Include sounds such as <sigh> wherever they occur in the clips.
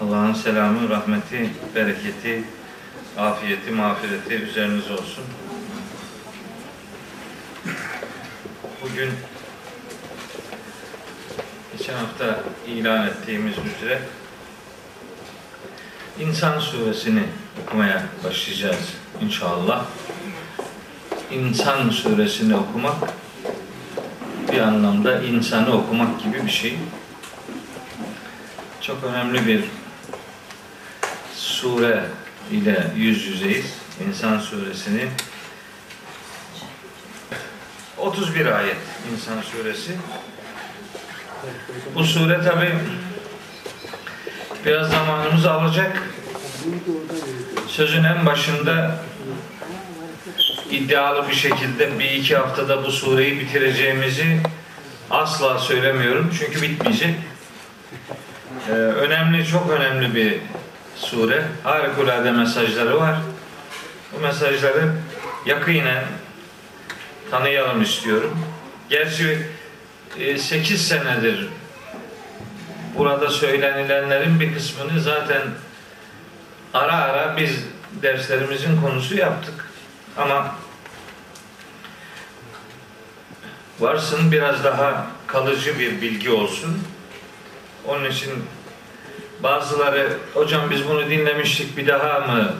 Allah'ın selamı, rahmeti, bereketi, afiyeti, mağfireti üzerinize olsun. Bugün geçen hafta ilan ettiğimiz üzere İnsan suresini okumaya başlayacağız inşallah. İnsan suresini okumak bir anlamda insanı okumak gibi bir şey. Çok önemli bir sure ile yüz yüzeyiz. İnsan suresini 31 ayet İnsan suresi. Bu sure tabi biraz zamanımızı alacak. Sözün en başında iddialı bir şekilde bir iki haftada bu sureyi bitireceğimizi asla söylemiyorum. Çünkü bitmeyecek. Ee, önemli, çok önemli bir sure. Harikulade mesajları var. Bu mesajları yakinen tanıyalım istiyorum. Gerçi 8 e, senedir burada söylenilenlerin bir kısmını zaten ara ara biz derslerimizin konusu yaptık. Ama varsın biraz daha kalıcı bir bilgi olsun. Onun için bazıları hocam biz bunu dinlemiştik bir daha mı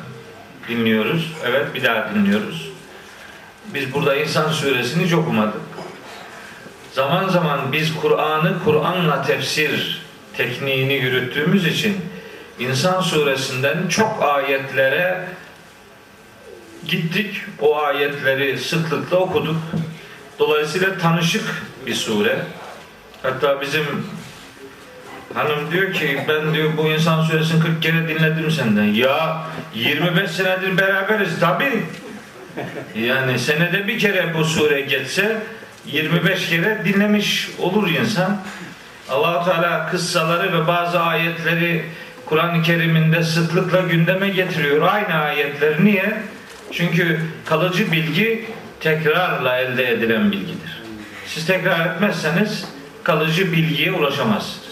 dinliyoruz? Evet bir daha dinliyoruz. Biz burada İnsan suresini hiç okumadık. Zaman zaman biz Kur'an'ı Kur'an'la tefsir tekniğini yürüttüğümüz için İnsan suresinden çok ayetlere gittik. O ayetleri sıklıkla okuduk. Dolayısıyla tanışık bir sure. Hatta bizim hanım diyor ki ben diyor bu insan suresini 40 kere dinledim senden. Ya 25 senedir beraberiz tabi. Yani senede bir kere bu sure geçse 25 kere dinlemiş olur insan. allah Teala kıssaları ve bazı ayetleri Kur'an-ı Kerim'inde sıklıkla gündeme getiriyor. Aynı ayetler. Niye? Çünkü kalıcı bilgi tekrarla elde edilen bilgidir. Siz tekrar etmezseniz kalıcı bilgiye ulaşamazsınız.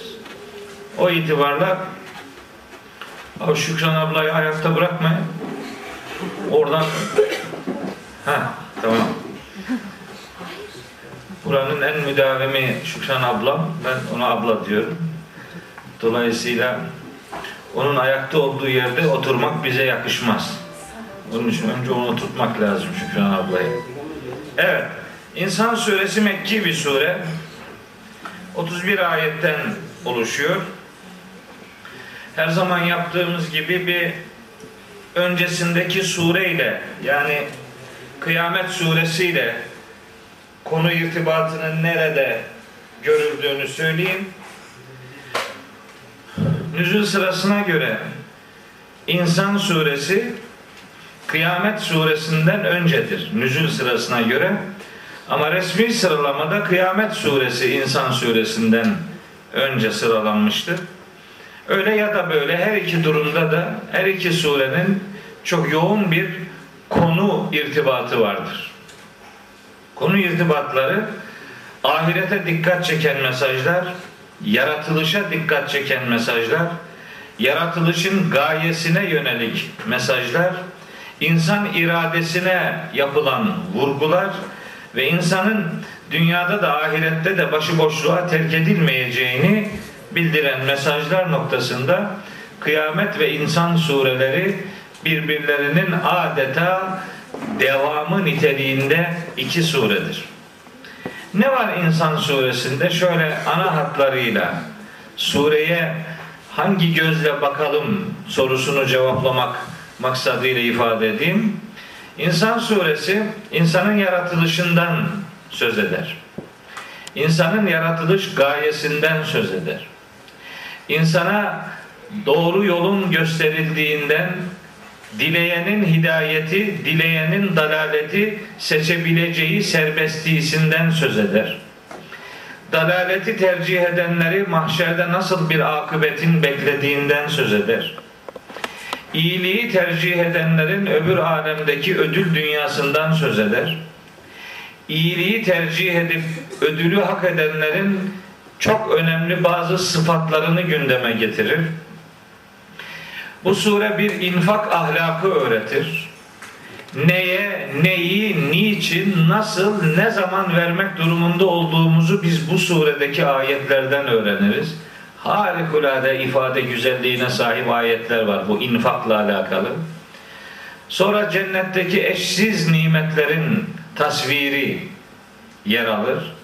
O itibarla Şükran ablayı ayakta bırakmayın. Oradan ha tamam. Buranın en müdavimi Şükran ablam. Ben ona abla diyorum. Dolayısıyla onun ayakta olduğu yerde oturmak bize yakışmaz. Onun için önce onu tutmak lazım Şükran ablayı. Evet. İnsan suresi Mekki bir sure. 31 ayetten oluşuyor. Her zaman yaptığımız gibi bir öncesindeki sureyle yani Kıyamet suresiyle konu irtibatının nerede görüldüğünü söyleyeyim. Nüzul sırasına göre İnsan suresi Kıyamet suresinden öncedir. Nüzul sırasına göre. Ama resmi sıralamada Kıyamet suresi İnsan suresinden önce sıralanmıştır. Öyle ya da böyle her iki durumda da her iki surenin çok yoğun bir konu irtibatı vardır. Konu irtibatları ahirete dikkat çeken mesajlar, yaratılışa dikkat çeken mesajlar, yaratılışın gayesine yönelik mesajlar, insan iradesine yapılan vurgular ve insanın dünyada da ahirette de başıboşluğa terk edilmeyeceğini bildiren mesajlar noktasında kıyamet ve insan sureleri birbirlerinin adeta devamı niteliğinde iki suredir. Ne var insan suresinde? Şöyle ana hatlarıyla sureye hangi gözle bakalım sorusunu cevaplamak maksadıyla ifade edeyim. İnsan suresi insanın yaratılışından söz eder. İnsanın yaratılış gayesinden söz eder. İnsana doğru yolun gösterildiğinden dileyenin hidayeti, dileyenin dalaleti seçebileceği serbestliğinden söz eder. Dalaleti tercih edenleri mahşerde nasıl bir akıbetin beklediğinden söz eder. İyiliği tercih edenlerin öbür alemdeki ödül dünyasından söz eder. İyiliği tercih edip ödülü hak edenlerin çok önemli bazı sıfatlarını gündeme getirir Bu sure bir infak ahlakı öğretir. Neye, neyi, niçin, nasıl, ne zaman vermek durumunda olduğumuzu biz bu suredeki ayetlerden öğreniriz. Harikulade ifade güzelliğine sahip ayetler var bu infakla alakalı. Sonra cennetteki eşsiz nimetlerin tasviri yer alır.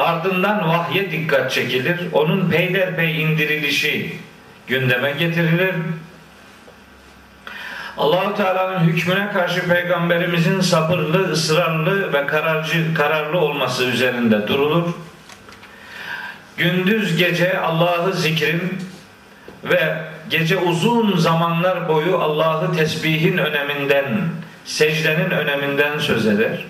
Ardından vahye dikkat çekilir. Onun peyderpey indirilişi gündeme getirilir. Allahu Teala'nın hükmüne karşı peygamberimizin sabırlı, ısrarlı ve kararcı, kararlı olması üzerinde durulur. Gündüz gece Allah'ı zikrin ve gece uzun zamanlar boyu Allah'ı tesbihin öneminden, secdenin öneminden söz eder.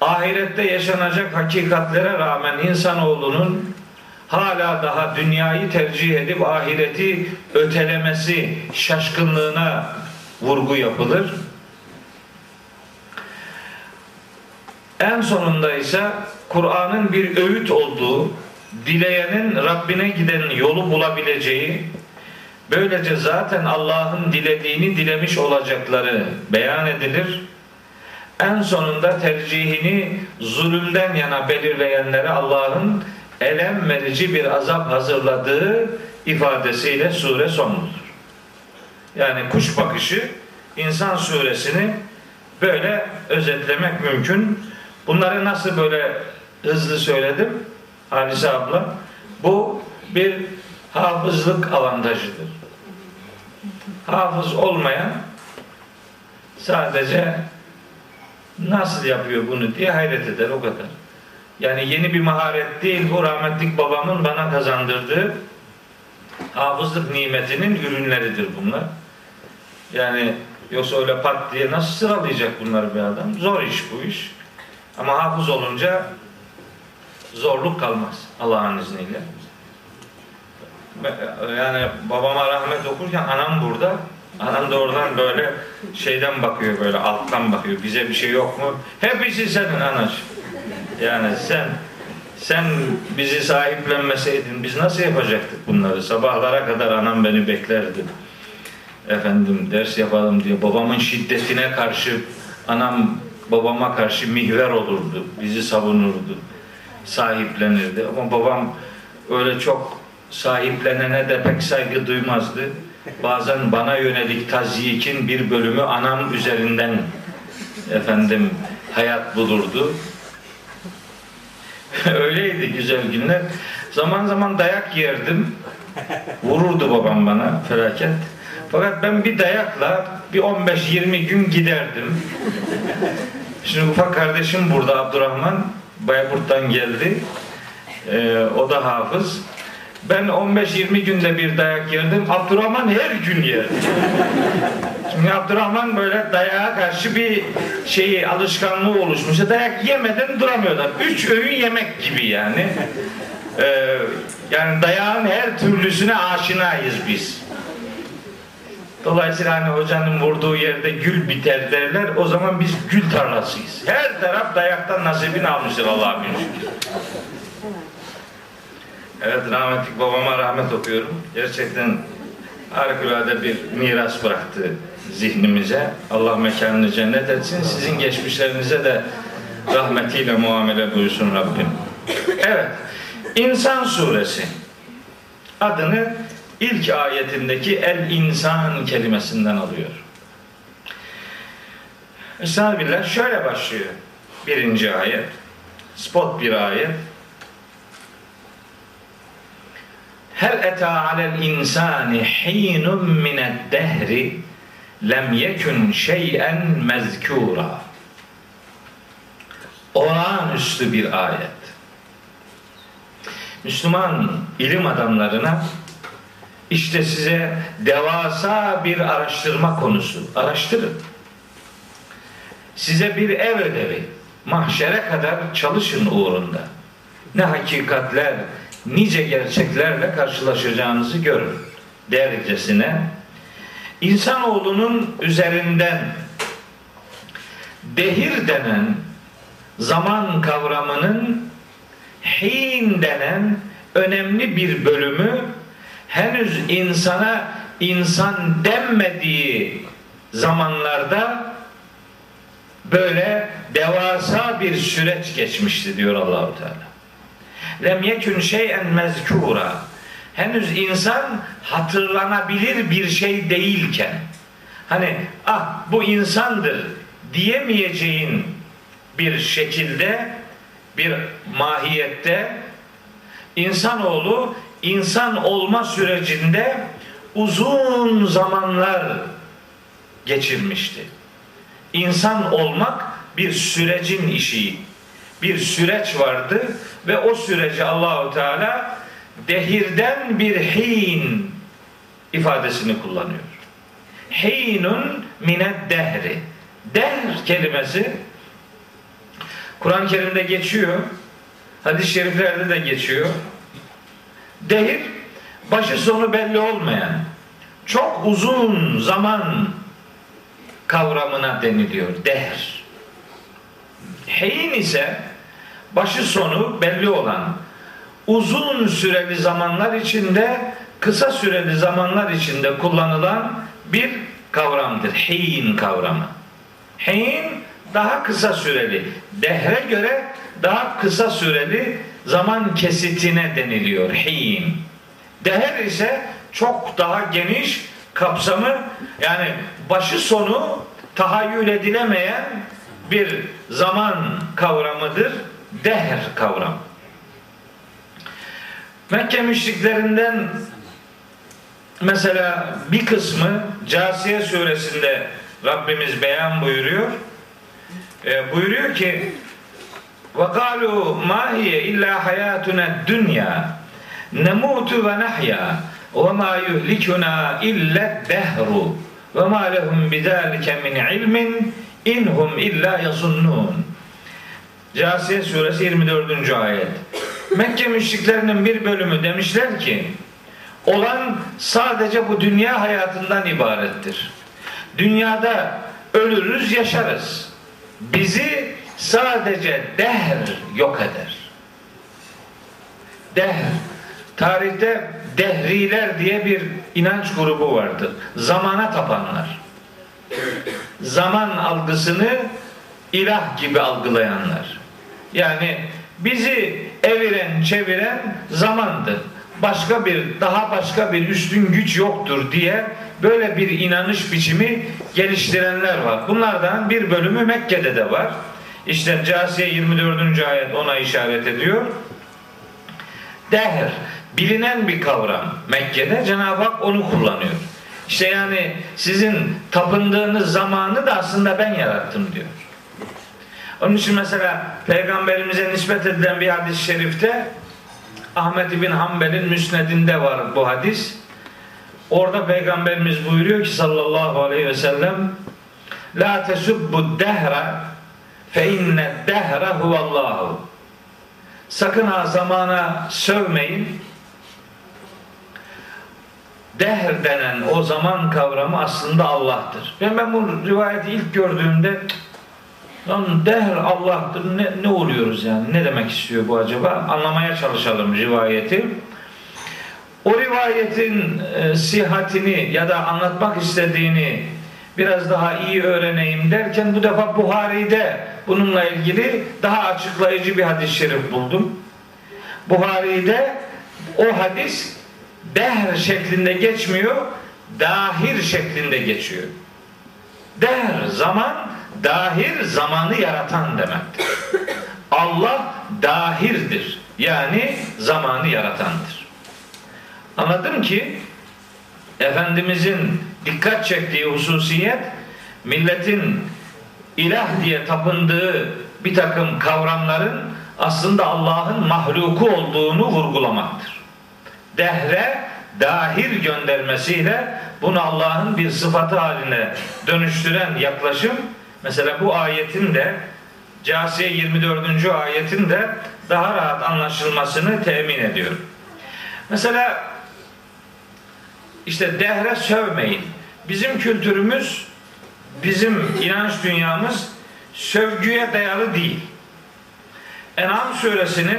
Ahirette yaşanacak hakikatlere rağmen insanoğlunun hala daha dünyayı tercih edip ahireti ötelemesi şaşkınlığına vurgu yapılır. En sonunda ise Kur'an'ın bir öğüt olduğu, dileyenin Rabbine giden yolu bulabileceği, böylece zaten Allah'ın dilediğini dilemiş olacakları beyan edilir. En sonunda tercihini zulümden yana belirleyenlere Allah'ın elem verici bir azap hazırladığı ifadesiyle sure son bulur. Yani kuş bakışı insan suresini böyle özetlemek mümkün. Bunları nasıl böyle hızlı söyledim Halise abla? Bu bir hafızlık avantajıdır. Hafız olmayan sadece nasıl yapıyor bunu diye hayret eder o kadar. Yani yeni bir maharet değil bu rahmetlik babamın bana kazandırdığı hafızlık nimetinin ürünleridir bunlar. Yani yoksa öyle pat diye nasıl sıralayacak bunları bir adam? Zor iş bu iş. Ama hafız olunca zorluk kalmaz Allah'ın izniyle. Yani babama rahmet okurken anam burada. Anam da oradan böyle şeyden bakıyor böyle alttan bakıyor. Bize bir şey yok mu? Hepsi senin anacığım. Yani sen sen bizi sahiplenmeseydin biz nasıl yapacaktık bunları? Sabahlara kadar anam beni beklerdi. Efendim ders yapalım diye. Babamın şiddetine karşı anam babama karşı mihver olurdu. Bizi savunurdu. Sahiplenirdi. Ama babam öyle çok sahiplenene de pek saygı duymazdı. Bazen bana yönelik tazyikin bir bölümü anam üzerinden efendim hayat bulurdu. <laughs> Öyleydi güzel günler. Zaman zaman dayak yerdim. Vururdu babam bana felaket. Fakat ben bir dayakla bir 15-20 gün giderdim. Şimdi ufak kardeşim burada Abdurrahman. Bayburt'tan geldi. Ee, o da hafız. Ben 15-20 günde bir dayak yerdim. Abdurrahman her gün yerdi. Şimdi Abdurrahman böyle dayağa karşı bir şeyi alışkanlığı oluşmuş. Dayak yemeden duramıyorlar. Üç öğün yemek gibi yani. Ee, yani dayağın her türlüsüne aşinayız biz. Dolayısıyla hani hocanın vurduğu yerde gül biter derler. O zaman biz gül tarlasıyız. Her taraf dayaktan nasibini almıştır Allah'a şükür. Evet rahmetlik babama rahmet okuyorum. Gerçekten harikulade bir miras bıraktı zihnimize. Allah mekanını cennet etsin. Sizin geçmişlerinize de rahmetiyle muamele buyursun Rabbim. Evet. İnsan suresi adını ilk ayetindeki el insan kelimesinden alıyor. Estağfirullah şöyle başlıyor. Birinci ayet. Spot bir ayet. Hel eta alel insani hinun mined dehri lem yekun şeyen mezkura. Olağanüstü bir ayet. Müslüman ilim adamlarına işte size devasa bir araştırma konusu. Araştırın. Size bir ev ödevi. Mahşere kadar çalışın uğrunda. Ne hakikatler, nice gerçeklerle karşılaşacağınızı görün. Dercesine insanoğlunun üzerinden dehir denen zaman kavramının hin denen önemli bir bölümü henüz insana insan denmediği zamanlarda böyle devasa bir süreç geçmişti diyor Allahu Teala. Lem yekun şey'en mezkura. Henüz insan hatırlanabilir bir şey değilken hani ah bu insandır diyemeyeceğin bir şekilde bir mahiyette insanoğlu insan olma sürecinde uzun zamanlar geçirmişti. İnsan olmak bir sürecin işi. Bir süreç vardı ve o süreci Allahu Teala dehirden bir hin ifadesini kullanıyor. Hinun mined dehri. Dehr kelimesi Kur'an-ı Kerim'de geçiyor. Hadis-i şeriflerde de geçiyor. Dehir başı sonu belli olmayan çok uzun zaman kavramına deniliyor. Dehr. Hin ise başı sonu belli olan uzun süreli zamanlar içinde kısa süreli zamanlar içinde kullanılan bir kavramdır. Hin kavramı. Hin daha kısa süreli. Dehre göre daha kısa süreli zaman kesitine deniliyor. Hin. Deher ise çok daha geniş kapsamı yani başı sonu tahayyül edilemeyen bir zaman kavramıdır. Dehr kavram. Mekke müşriklerinden mesela bir kısmı Casiye suresinde Rabbimiz beyan buyuruyor. E, buyuruyor ki ve kalu ma hiye illa hayatuna dünya nemutu ve nahya ve ma yuhlikuna illa dehru ve ma lehum bidalike min ilmin Casiye suresi 24. ayet. Mekke müşriklerinin bir bölümü demişler ki olan sadece bu dünya hayatından ibarettir. Dünyada ölürüz, yaşarız. Bizi sadece dehr yok eder. Dehr. Tarihte dehriler diye bir inanç grubu vardı. Zamana tapanlar. Zaman algısını ilah gibi algılayanlar. Yani bizi eviren çeviren zamandır. Başka bir daha başka bir üstün güç yoktur diye böyle bir inanış biçimi geliştirenler var. Bunlardan bir bölümü Mekke'de de var. İşte Casiye 24. ayet ona işaret ediyor. Dehr bilinen bir kavram Mekke'de Cenab-ı Hak onu kullanıyor. İşte yani sizin tapındığınız zamanı da aslında ben yarattım diyor. Onun için mesela peygamberimize nispet edilen bir hadis-i şerifte Ahmet bin Hanbel'in müsnedinde var bu hadis. Orada peygamberimiz buyuruyor ki sallallahu aleyhi ve sellem La tesubbu dehra fe inne dehra huvallahu Sakın ha zamana sövmeyin. Dehr denen o zaman kavramı aslında Allah'tır. Ben, ben bu rivayeti ilk gördüğümde Lan dehr Allah'tır ne, ne oluyoruz yani ne demek istiyor bu acaba anlamaya çalışalım rivayeti o rivayetin e, sihatini ya da anlatmak istediğini biraz daha iyi öğreneyim derken bu defa Buhari'de bununla ilgili daha açıklayıcı bir hadis-i şerif buldum. Buhari'de o hadis dehr şeklinde geçmiyor, dahir şeklinde geçiyor. Dehr zaman dahir zamanı yaratan demektir. Allah dahirdir. Yani zamanı yaratandır. Anladım ki Efendimizin dikkat çektiği hususiyet milletin ilah diye tapındığı bir takım kavramların aslında Allah'ın mahluku olduğunu vurgulamaktır. Dehre dahir göndermesiyle bunu Allah'ın bir sıfatı haline dönüştüren yaklaşım mesela bu ayetin de Casiye 24. ayetin de daha rahat anlaşılmasını temin ediyor. Mesela işte dehre sövmeyin. Bizim kültürümüz, bizim inanç dünyamız sövgüye dayalı değil. En'am suresinin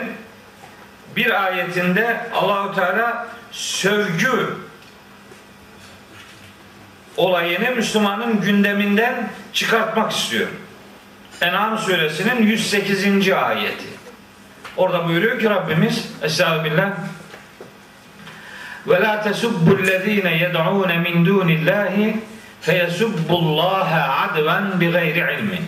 bir ayetinde Allahu Teala sövgü olayını Müslümanın gündeminden çıkartmak istiyor. En'am suresinin 108. ayeti. Orada buyuruyor ki Rabbimiz Estağfirullah ve la tesubbullezine yed'un min dunillahi feyesubbullaha adven bi gayri ilmin.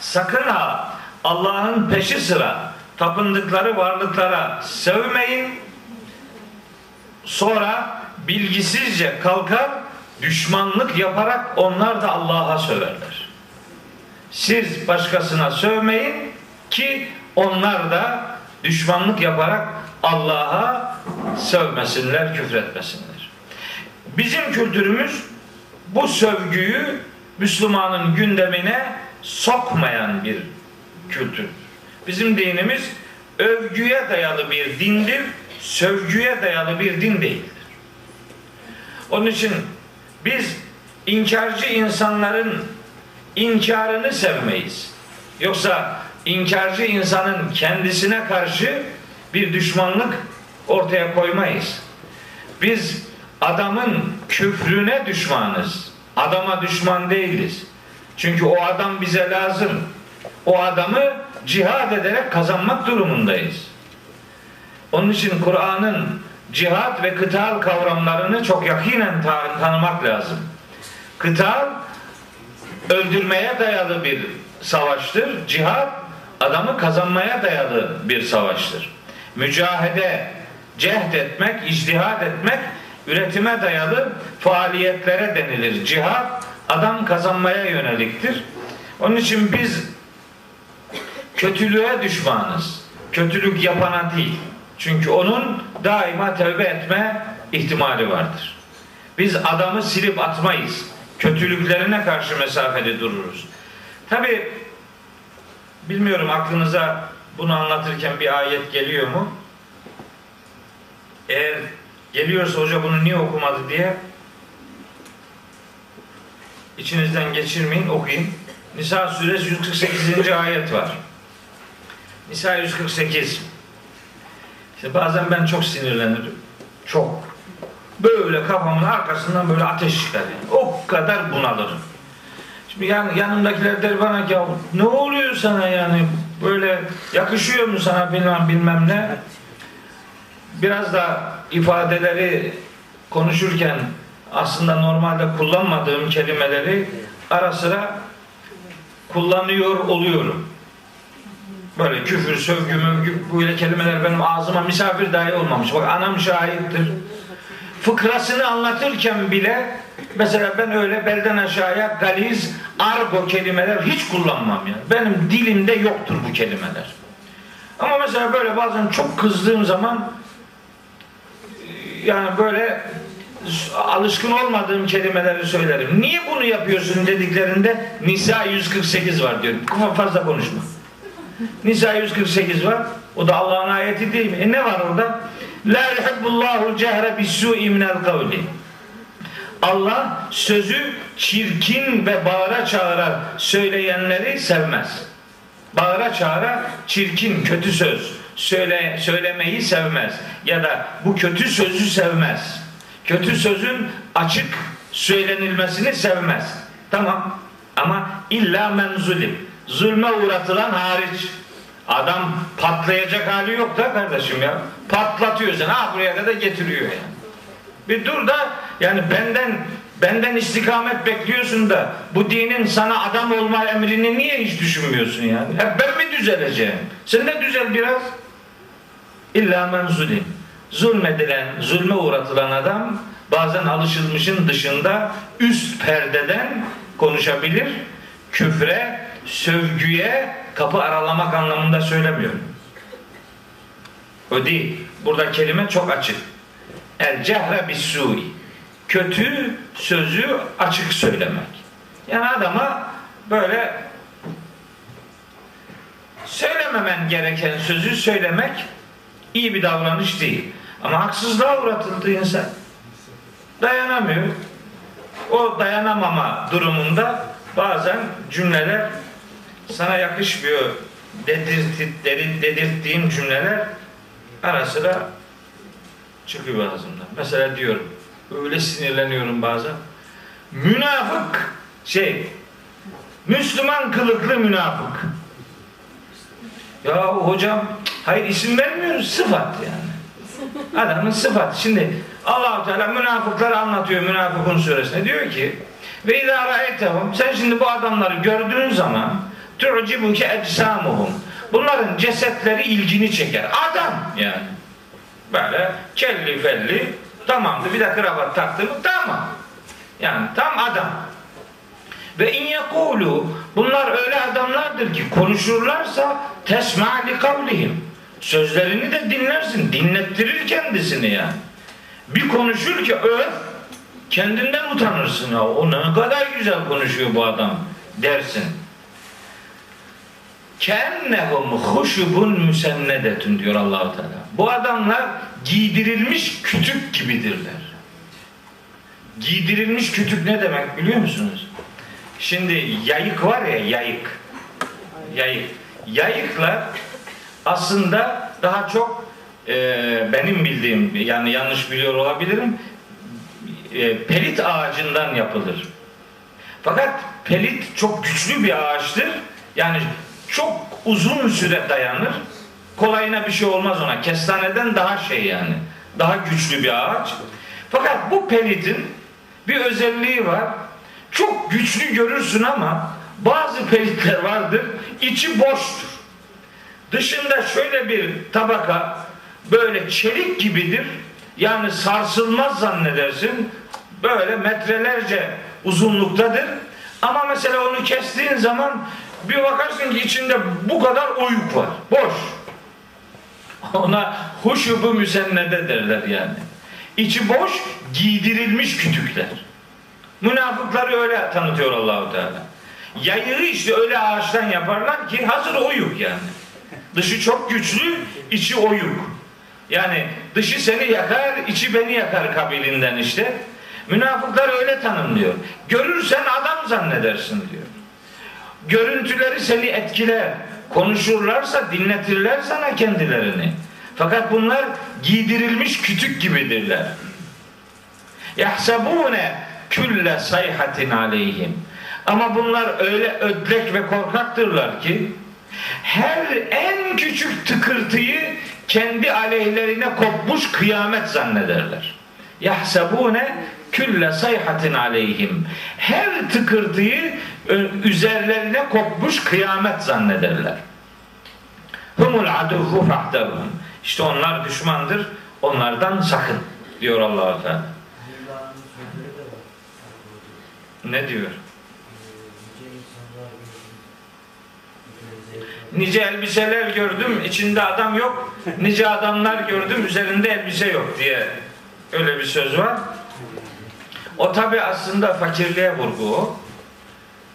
Sakın ha Allah'ın peşi sıra tapındıkları varlıklara sövmeyin. Sonra bilgisizce kalkar düşmanlık yaparak onlar da Allah'a söverler. Siz başkasına sövmeyin ki onlar da düşmanlık yaparak Allah'a sövmesinler, küfretmesinler. Bizim kültürümüz bu sövgüyü Müslümanın gündemine sokmayan bir kültür. Bizim dinimiz övgüye dayalı bir dindir, sövgüye dayalı bir din değildir. Onun için biz inkarcı insanların inkarını sevmeyiz. Yoksa inkarcı insanın kendisine karşı bir düşmanlık ortaya koymayız. Biz adamın küfrüne düşmanız. Adama düşman değiliz. Çünkü o adam bize lazım. O adamı cihad ederek kazanmak durumundayız. Onun için Kur'an'ın cihat ve kıtal kavramlarını çok yakinen tanımak lazım. Kıtal öldürmeye dayalı bir savaştır. Cihat adamı kazanmaya dayalı bir savaştır. Mücahede, cehd etmek, icdihad etmek üretime dayalı faaliyetlere denilir. Cihat adam kazanmaya yöneliktir. Onun için biz kötülüğe düşmanız. Kötülük yapana değil. Çünkü onun daima tövbe etme ihtimali vardır. Biz adamı silip atmayız. Kötülüklerine karşı mesafede dururuz. Tabi bilmiyorum aklınıza bunu anlatırken bir ayet geliyor mu? Eğer geliyorsa hoca bunu niye okumadı diye içinizden geçirmeyin okuyun. Nisa suresi 148. ayet var. Nisa 148. İşte bazen ben çok sinirlenirim. Çok. Böyle kafamın arkasından böyle ateş çıkar. Yani. O kadar bunalırım. Şimdi yan, yanımdakiler der bana ki ne oluyor sana yani böyle yakışıyor mu sana bilmem bilmem ne. Biraz da ifadeleri konuşurken aslında normalde kullanmadığım kelimeleri ara sıra kullanıyor oluyorum. Böyle küfür, sövgü, mövgü böyle kelimeler benim ağzıma misafir dahi olmamış. Bak anam şahittir. Fıkrasını anlatırken bile mesela ben öyle belden aşağıya galiz, argo kelimeler hiç kullanmam yani. Benim dilimde yoktur bu kelimeler. Ama mesela böyle bazen çok kızdığım zaman yani böyle alışkın olmadığım kelimeleri söylerim. Niye bunu yapıyorsun dediklerinde Nisa 148 var diyorum. Fazla konuşma. Nisa 148 var. O da Allah'ın ayeti değil mi? E ne var orada? La yuhibbullahu cehre bis-su'i minel kavli. Allah sözü çirkin ve bağıra çağıra söyleyenleri sevmez. Bağıra çağıra çirkin, kötü söz söyle, söylemeyi sevmez. Ya da bu kötü sözü sevmez. Kötü sözün açık söylenilmesini sevmez. Tamam. Ama illa menzulim zulme uğratılan hariç. Adam patlayacak hali yok da kardeşim ya. Patlatıyor seni. Ha buraya kadar getiriyor yani. Bir dur da yani benden benden istikamet bekliyorsun da bu dinin sana adam olma emrini niye hiç düşünmüyorsun yani? Hep ben mi düzeleceğim? Sen de düzel biraz. İlla men zulim. Zulmedilen, zulme uğratılan adam bazen alışılmışın dışında üst perdeden konuşabilir. Küfre, sövgüye kapı aralamak anlamında söylemiyorum. O değil. Burada kelime çok açık. El cehre bis sui. Kötü sözü açık söylemek. Yani adama böyle söylememen gereken sözü söylemek iyi bir davranış değil. Ama haksızlığa uğratıldı insan. Dayanamıyor. O dayanamama durumunda bazen cümleler sana yakışmıyor dedirttiğim, dedirttiğim cümleler ara sıra çıkıyor ağzımdan. Mesela diyorum öyle sinirleniyorum bazen. münafık şey Müslüman kılıklı münafık. Ya hocam hayır isim vermiyoruz sıfat yani. Adamın sıfatı. Şimdi Allahu Teala münafıkları anlatıyor münafıkun suresinde. Diyor ki ve izâ ra'eytehum sen şimdi bu adamları gördüğün zaman tu'cibuke ecsamuhum bunların cesetleri ilgini çeker. Adam yani. Böyle kelli felli tamamdı bir de kravat taktı mı tamam. Yani tam adam. Ve in yekulu bunlar öyle adamlardır ki konuşurlarsa tesma li kavlihim. Sözlerini de dinlersin. Dinlettirir kendisini yani. Bir konuşur ki öf kendinden utanırsın ya. O ne kadar güzel konuşuyor bu adam dersin. Kennehum huşubun müsennedetun diyor Allahu Teala. Bu adamlar giydirilmiş kütük gibidirler. Giydirilmiş kütük ne demek biliyor musunuz? Şimdi yayık var ya yayık. Yayık. Yayıklar aslında daha çok e, benim bildiğim yani yanlış biliyor olabilirim e, pelit ağacından yapılır. Fakat pelit çok güçlü bir ağaçtır. Yani çok uzun süre dayanır. Kolayına bir şey olmaz ona. Kestaneden daha şey yani. Daha güçlü bir ağaç. Fakat bu pelitin bir özelliği var. Çok güçlü görürsün ama bazı pelitler vardır. içi boştur. Dışında şöyle bir tabaka böyle çelik gibidir. Yani sarsılmaz zannedersin. Böyle metrelerce uzunluktadır. Ama mesela onu kestiğin zaman bir bakarsın ki içinde bu kadar oyuk var. Boş. <laughs> Ona huşubu müsennede derler yani. İçi boş, giydirilmiş kütükler. Münafıkları öyle tanıtıyor Allahu Teala. Yayığı işte öyle ağaçtan yaparlar ki hazır oyuk yani. Dışı çok güçlü, içi oyuk. Yani dışı seni yakar, içi beni yakar kabilinden işte. Münafıklar öyle tanımlıyor. Görürsen adam zannedersin diyor. Görüntüleri seni etkiler. Konuşurlarsa dinletirler sana kendilerini. Fakat bunlar giydirilmiş kütük gibidirler. Yahsabune külle sayhatin aleyhim. Ama bunlar öyle ödlek ve korkaktırlar ki her en küçük tıkırtıyı kendi aleyhlerine kopmuş kıyamet zannederler. Yahsabune külle sayhatin aleyhim. Her tıkırtıyı üzerlerine kopmuş kıyamet zannederler. Humul aduhu fahdahum. İşte onlar düşmandır. Onlardan sakın diyor Allah Teala. Ne diyor? Nice elbiseler gördüm, içinde adam yok. Nice adamlar gördüm, üzerinde elbise yok diye öyle bir söz var. O tabi aslında fakirliğe vurgu.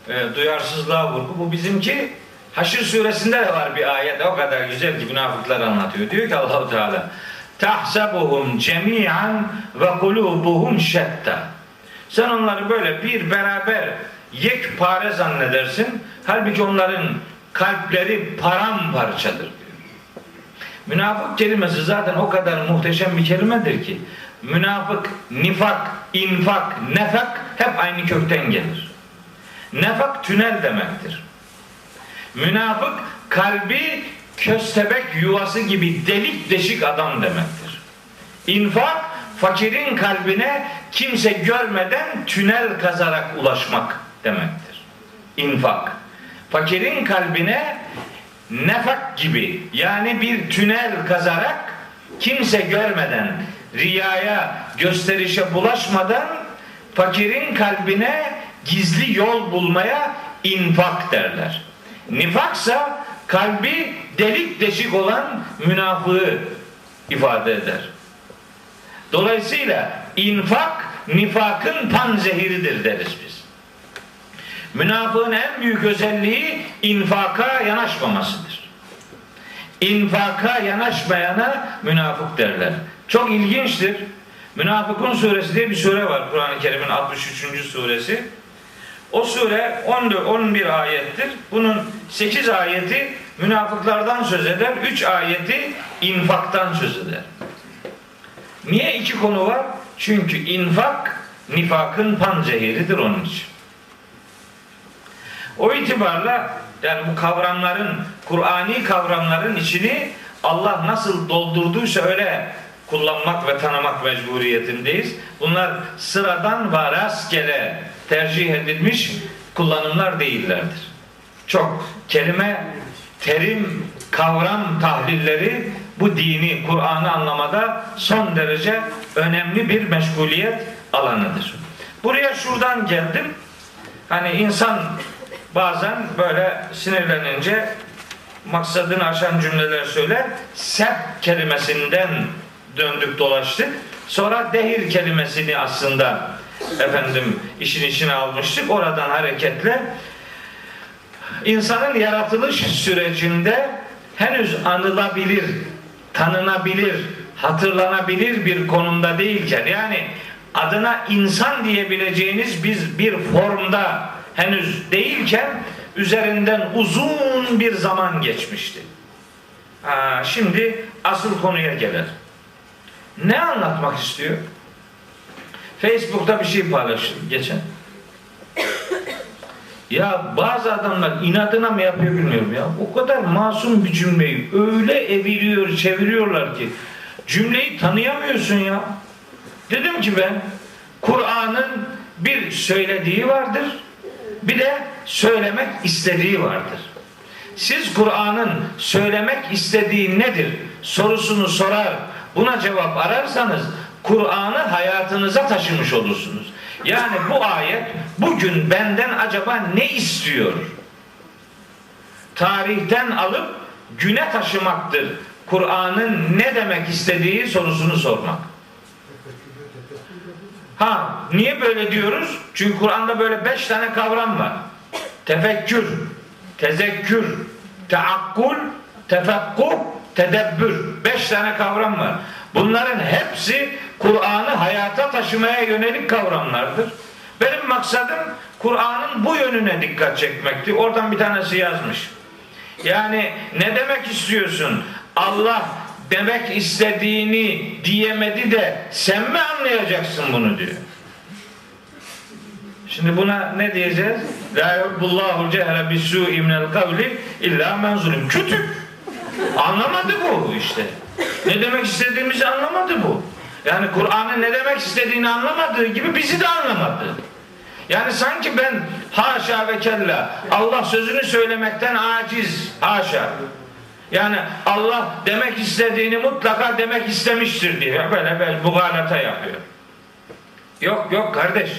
E, duyarsızlığa vurgu. Bu bizimki Haşr suresinde de var bir ayet. O kadar güzel ki münafıklar anlatıyor. Diyor ki Allahu Teala tahsabuhum cemi'an ve kulubuhum şetta. Sen onları böyle bir beraber yekpare zannedersin. Halbuki onların kalpleri paramparçadır diyor. Münafık kelimesi zaten o kadar muhteşem bir kelimedir ki münafık, nifak, infak, nefak hep aynı kökten gelir. Nefak tünel demektir. Münafık kalbi köstebek yuvası gibi delik deşik adam demektir. İnfak fakirin kalbine kimse görmeden tünel kazarak ulaşmak demektir. İnfak. Fakirin kalbine nefak gibi yani bir tünel kazarak kimse görmeden riyaya, gösterişe bulaşmadan fakirin kalbine gizli yol bulmaya infak derler. Nifaksa kalbi delik deşik olan münafığı ifade eder. Dolayısıyla infak nifakın panzehiridir deriz biz. Münafığın en büyük özelliği infaka yanaşmamasıdır. İnfaka yanaşmayana münafık derler. Çok ilginçtir. Münafıkun suresi diye bir sure var Kur'an-ı Kerim'in 63. suresi. O sure 14 11 ayettir. Bunun 8 ayeti münafıklardan söz eder. 3 ayeti infaktan söz eder. Niye iki konu var? Çünkü infak nifakın panzehiridir onun için. O itibarla yani bu kavramların, Kur'ani kavramların içini Allah nasıl doldurduysa öyle kullanmak ve tanımak mecburiyetindeyiz. Bunlar sıradan ve rastgele tercih edilmiş kullanımlar değillerdir. Çok kelime, terim, kavram tahlilleri bu dini, Kur'an'ı anlamada son derece önemli bir meşguliyet alanıdır. Buraya şuradan geldim. Hani insan bazen böyle sinirlenince maksadını aşan cümleler söyler. Sep kelimesinden döndük dolaştık. Sonra dehir kelimesini aslında efendim işin içine almıştık. Oradan hareketle insanın yaratılış sürecinde henüz anılabilir, tanınabilir, hatırlanabilir bir konumda değilken yani adına insan diyebileceğiniz biz bir formda henüz değilken üzerinden uzun bir zaman geçmişti. Ha, şimdi asıl konuya gelir. Ne anlatmak istiyor? Facebook'ta bir şey paylaştım geçen. Ya bazı adamlar inadına mı yapıyor bilmiyorum ya. O kadar masum bir cümleyi öyle eviriyor, çeviriyorlar ki cümleyi tanıyamıyorsun ya. Dedim ki ben Kur'an'ın bir söylediği vardır. Bir de söylemek istediği vardır. Siz Kur'an'ın söylemek istediği nedir sorusunu sorar, buna cevap ararsanız Kur'an'ı hayatınıza taşımış olursunuz. Yani bu ayet bugün benden acaba ne istiyor? Tarihten alıp güne taşımaktır. Kur'an'ın ne demek istediği sorusunu sormak. Ha niye böyle diyoruz? Çünkü Kur'an'da böyle beş tane kavram var. Tefekkür, tezekkür, teakkul, tefekkuh, tedebbür. Beş tane kavram var. Bunların hepsi Kur'an'ı hayata taşımaya yönelik kavramlardır. Benim maksadım Kur'an'ın bu yönüne dikkat çekmekti. Oradan bir tanesi yazmış. Yani ne demek istiyorsun? Allah demek istediğini diyemedi de sen mi anlayacaksın bunu diyor. Şimdi buna ne diyeceğiz? La yuhibbullahu cehre bisu'i minel kavli illa men zulim. Kötü. Anlamadı bu işte. Ne demek istediğimizi anlamadı bu. Yani Kur'an'ın ne demek istediğini anlamadığı gibi bizi de anlamadı. Yani sanki ben haşa ve kella Allah sözünü söylemekten aciz. Haşa. Yani Allah demek istediğini mutlaka demek istemiştir diye böyle böyle mugalata yapıyor. Yok yok kardeş.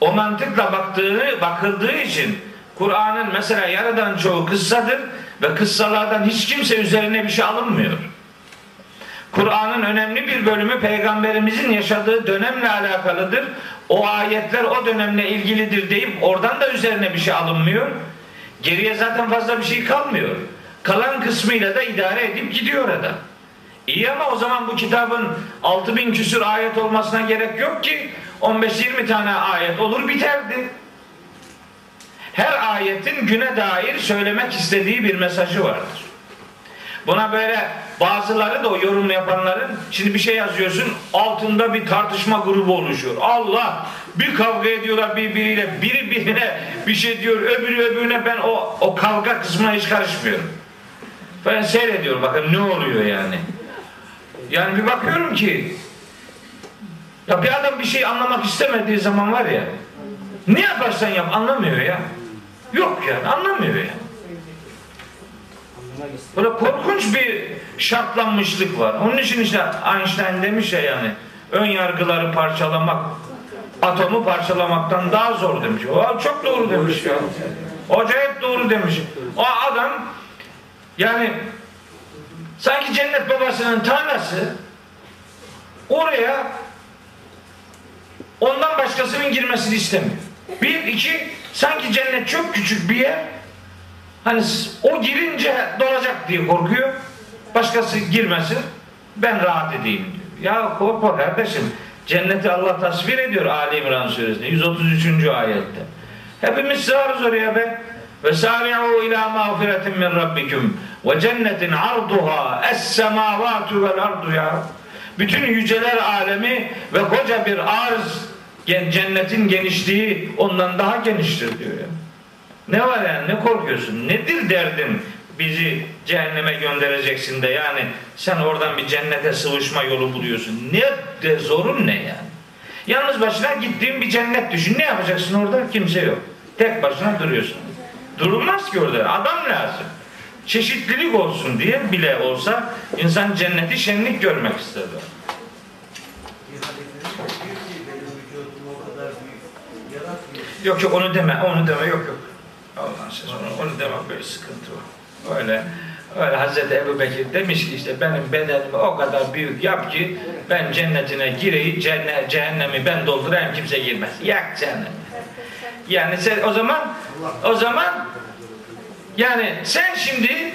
O mantıkla baktığını bakıldığı için Kur'an'ın mesela yarıdan çoğu kıssadır ve kıssalardan hiç kimse üzerine bir şey alınmıyor. Kur'an'ın önemli bir bölümü peygamberimizin yaşadığı dönemle alakalıdır. O ayetler o dönemle ilgilidir deyip oradan da üzerine bir şey alınmıyor. Geriye zaten fazla bir şey kalmıyor. Kalan kısmıyla da idare edip gidiyor adam. İyi ama o zaman bu kitabın 6000 küsür ayet olmasına gerek yok ki 15-20 tane ayet olur biterdi. Her ayetin güne dair söylemek istediği bir mesajı vardır. Buna böyle bazıları da o yorum yapanların şimdi bir şey yazıyorsun altında bir tartışma grubu oluşuyor. Allah bir kavga ediyorlar birbiriyle biri birine bir şey diyor öbürü öbürüne ben o, o kavga kısmına hiç karışmıyorum. Ben seyrediyorum bakın ne oluyor yani. Yani bir bakıyorum ki ya bir adam bir şey anlamak istemediği zaman var ya ne yaparsan yap anlamıyor ya. Yok yani anlamıyor ya. Böyle korkunç bir şartlanmışlık var. Onun için işte Einstein demiş ya yani ön yargıları parçalamak atomu parçalamaktan daha zor demiş. O çok doğru demiş ya. Acayip doğru demiş. O adam yani sanki cennet babasının tanrısı oraya ondan başkasının girmesini istemiyor. Bir, iki, sanki cennet çok küçük bir yer. Hani o girince dolacak diye korkuyor. Başkası girmesin. Ben rahat edeyim diyor. Ya korkma kardeşim. Cenneti Allah tasvir ediyor Ali İmran suresinde 133. ayette. Hepimiz sığarız oraya be. Ve sari'u ila mağfiretin min rabbikum ve cennetin arduha es semavatu vel ardu ya. Bütün yüceler alemi ve koca bir arz cennetin genişliği ondan daha geniştir diyor ya. Ne var yani ne korkuyorsun? Nedir derdin? Bizi cehenneme göndereceksin de yani sen oradan bir cennete sıvışma yolu buluyorsun. Ne de zorun ne yani? Yalnız başına gittiğin bir cennet düşün. Ne yapacaksın orada? Kimse yok. Tek başına duruyorsun. Durulmaz ki orada. Adam lazım. Çeşitlilik olsun diye bile olsa insan cenneti şenlik görmek ister. Yok yok onu deme, onu deme yok yok. Allah'ın sözü onu, onu deme böyle sıkıntı var. Öyle öyle Hazreti Ebu Bekir demiş ki işte benim bedenimi o kadar büyük yap ki ben cennetine gireyim, cennet, cehennemi ben doldurayım kimse girmez. Yak cehennem. Yani sen o zaman o zaman yani sen şimdi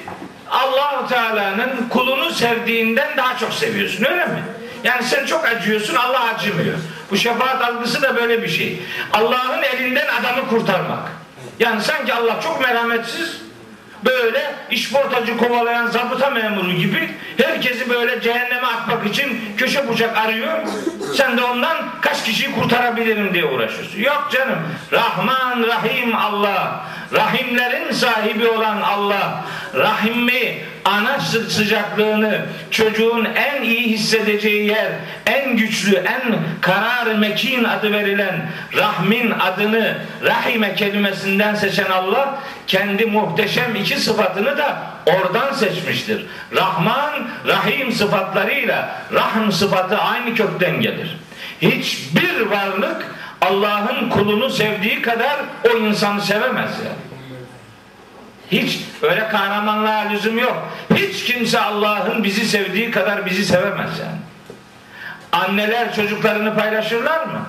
Allahu Teala'nın kulunu sevdiğinden daha çok seviyorsun öyle mi? Yani sen çok acıyorsun Allah acımıyor. Bu şefaat algısı da böyle bir şey. Allah'ın elinden adamı kurtarmak. Yani sanki Allah çok merhametsiz böyle işportacı kovalayan zabıta memuru gibi herkesi böyle cehenneme atmak için köşe bucak arıyor. Sen de ondan kaç kişiyi kurtarabilirim diye uğraşıyorsun. Yok canım. Rahman Rahim Allah. Rahimlerin sahibi olan Allah. Rahimi ana sıcaklığını çocuğun en iyi hissedeceği yer, en güçlü, en karar mekin adı verilen rahmin adını rahime kelimesinden seçen Allah kendi muhteşem iki sıfatını da oradan seçmiştir. Rahman, Rahim sıfatlarıyla rahm sıfatı aynı kökten gelir. Hiçbir varlık Allah'ın kulunu sevdiği kadar o insanı sevemez yani. Hiç öyle kahramanlığa lüzum yok. Hiç kimse Allah'ın bizi sevdiği kadar bizi sevemez yani. Anneler çocuklarını paylaşırlar mı?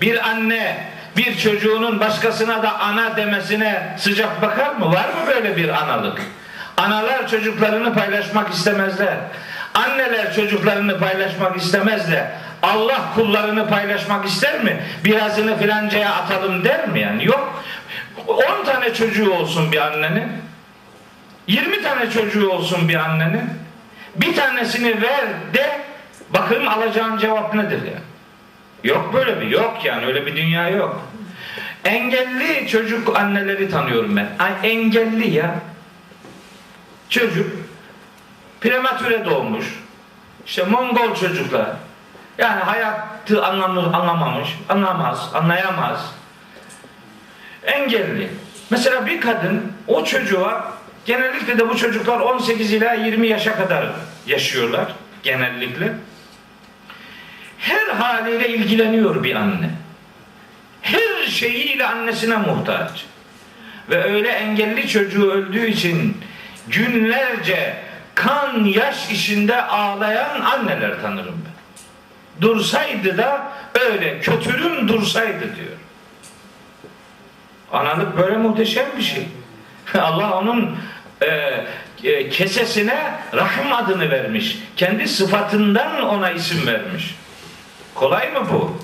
Bir anne bir çocuğunun başkasına da ana demesine sıcak bakar mı? Var mı böyle bir analık? Analar çocuklarını paylaşmak istemezler. Anneler çocuklarını paylaşmak istemezler. Allah kullarını paylaşmak ister mi? Birazını filancaya atalım der mi yani? Yok. 10 tane çocuğu olsun bir annenin. 20 tane çocuğu olsun bir annenin. Bir tanesini ver de bakın alacağın cevap nedir ya? Yok böyle bir yok yani öyle bir dünya yok. Engelli çocuk anneleri tanıyorum ben. Ay engelli ya. Çocuk prematüre doğmuş. İşte Mongol çocuklar. Yani hayatı anlamı, anlamamış, anlamaz, anlayamaz. Engelli. Mesela bir kadın o çocuğa genellikle de bu çocuklar 18 ila 20 yaşa kadar yaşıyorlar genellikle. Her haliyle ilgileniyor bir anne. Her şeyiyle annesine muhtaç. Ve öyle engelli çocuğu öldüğü için günlerce kan yaş içinde ağlayan anneler tanırım ben. Dursaydı da öyle kötürüm dursaydı diyor. Analık böyle muhteşem bir şey. <laughs> Allah onun e, e, kesesine rahim adını vermiş. Kendi sıfatından ona isim vermiş. Kolay mı bu?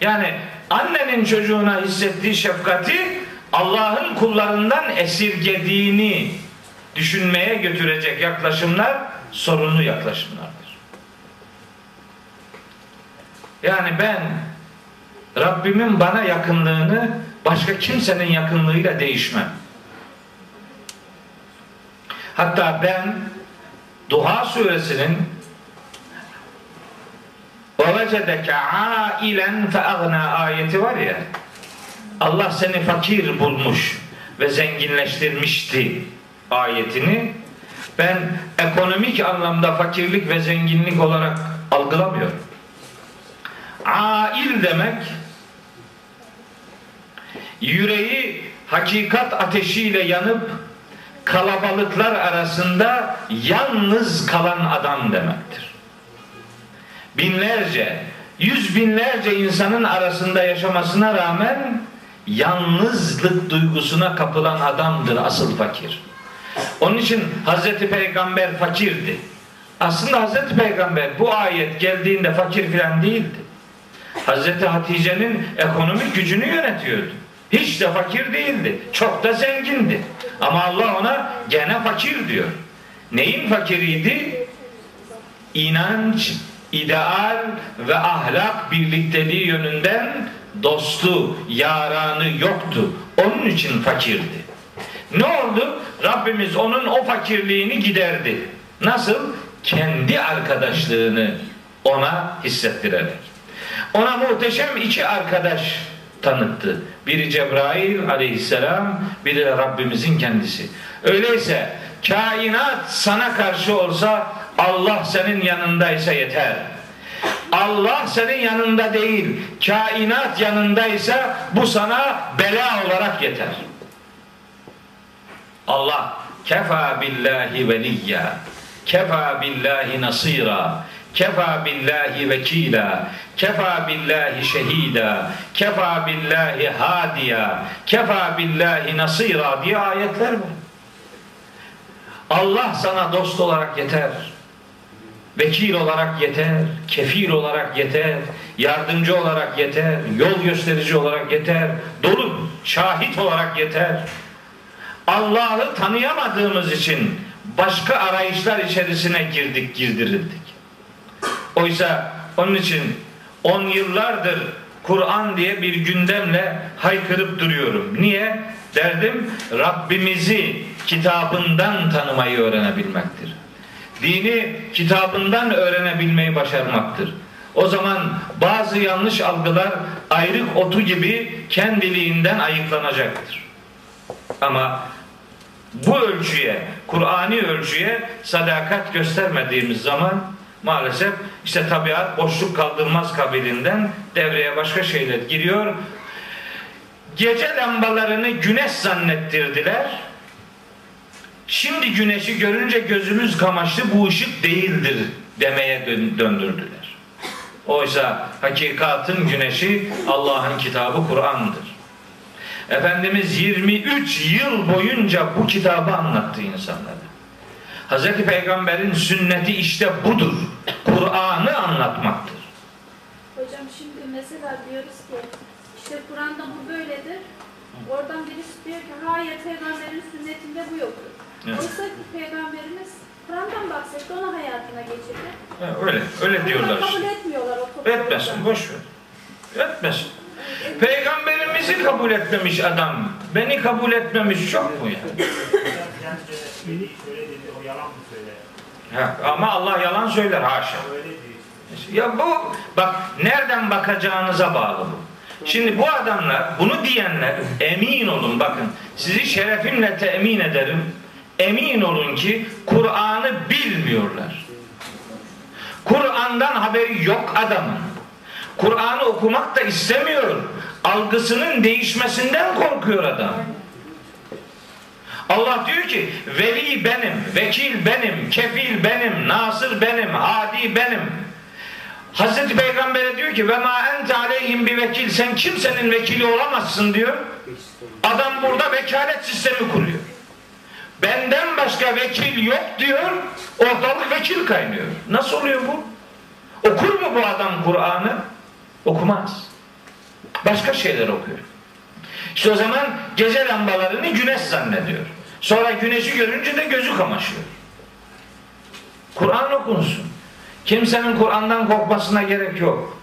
Yani annenin çocuğuna hissettiği şefkati Allah'ın kullarından esirgediğini düşünmeye götürecek yaklaşımlar sorunlu yaklaşımlardır. Yani ben Rabbimin bana yakınlığını başka kimsenin yakınlığıyla değişmem. Hatta ben Duha suresinin وَوَجَدَكَ عَائِلًا فَاَغْنَا ayeti var ya Allah seni fakir bulmuş ve zenginleştirmişti ayetini ben ekonomik anlamda fakirlik ve zenginlik olarak algılamıyorum. Ail demek yüreği hakikat ateşiyle yanıp kalabalıklar arasında yalnız kalan adam demektir. Binlerce, yüz binlerce insanın arasında yaşamasına rağmen yalnızlık duygusuna kapılan adamdır asıl fakir. Onun için Hazreti Peygamber fakirdi. Aslında Hazreti Peygamber bu ayet geldiğinde fakir filan değildi. Hazreti Hatice'nin ekonomik gücünü yönetiyordu. Hiç de fakir değildi. Çok da zengindi. Ama Allah ona gene fakir diyor. Neyin fakiriydi? İnanç ideal ve ahlak birlikteliği yönünden dostu, yaranı yoktu. Onun için fakirdi. Ne oldu? Rabbimiz onun o fakirliğini giderdi. Nasıl? Kendi arkadaşlığını ona hissettirerek. Ona muhteşem iki arkadaş tanıttı. Biri Cebrail aleyhisselam, biri de Rabbimizin kendisi. Öyleyse kainat sana karşı olsa Allah senin yanındaysa yeter. Allah senin yanında değil, kainat yanındaysa bu sana bela olarak yeter. Allah kefa billahi veliyya, kefa billahi nasira, kefa billahi vekila, kefa billahi şehida, kefa billahi hadiya, kefa billahi nasira diye ayetler var. Allah sana dost olarak yeter. Vekil olarak yeter, kefil olarak yeter, yardımcı olarak yeter, yol gösterici olarak yeter, dolu şahit olarak yeter. Allah'ı tanıyamadığımız için başka arayışlar içerisine girdik, girdirildik. Oysa onun için on yıllardır Kur'an diye bir gündemle haykırıp duruyorum. Niye? Derdim Rabbimizi kitabından tanımayı öğrenebilmektir. Dini kitabından öğrenebilmeyi başarmaktır. O zaman bazı yanlış algılar ayrık otu gibi kendiliğinden ayıklanacaktır. Ama bu ölçüye, Kur'ani ölçüye sadakat göstermediğimiz zaman maalesef işte tabiat boşluk kaldırmaz kabilinden devreye başka şeyler giriyor. Gece lambalarını güneş zannettirdiler. Şimdi güneşi görünce gözümüz kamaştı bu ışık değildir demeye döndürdüler. Oysa hakikatin güneşi Allah'ın kitabı Kur'an'dır. Efendimiz 23 yıl boyunca bu kitabı anlattı insanlara. Hz. Peygamber'in sünneti işte budur. Kur'an'ı anlatmaktır. Hocam şimdi mesela diyoruz ki işte Kur'an'da bu böyledir. Oradan birisi diyor ki hayır peygamberin sünnetinde bu yoktur. Evet. Oysa ki peygamberimiz Kur'an'dan bahsetti, onu hayatına geçirdi. Ha, öyle, öyle diyorlar işte. kabul etmiyorlar o toplumda. Etmesin, boş ver. Etmesin. Peygamberimizi kabul etmemiş adam. Beni kabul etmemiş çok mu ya? Yani dedi, öyle dedi, o yalan mı söyler? Ha, ama Allah yalan söyler haşa. Ya bu bak nereden bakacağınıza bağlı bu. Şimdi bu adamlar bunu diyenler emin olun bakın sizi şerefimle temin ederim. Emin olun ki Kur'an'ı bilmiyorlar. Kur'an'dan haberi yok adamın. Kur'an'ı okumak da istemiyor. Algısının değişmesinden korkuyor adam. Allah diyor ki veli benim, vekil benim, kefil benim, nasır benim, hadi benim. Hazreti Peygamber'e diyor ki ve ma ente aleyhim bir vekil sen kimsenin vekili olamazsın diyor. Adam burada vekalet sistemi kuruyor. Benden başka vekil yok diyor. Ortalık vekil kaynıyor. Nasıl oluyor bu? Okur mu bu adam Kur'an'ı? Okumaz. Başka şeyler okuyor. İşte o zaman gece lambalarını güneş zannediyor. Sonra güneşi görünce de gözü kamaşıyor. Kur'an okunsun. Kimsenin Kur'an'dan korkmasına gerek yok.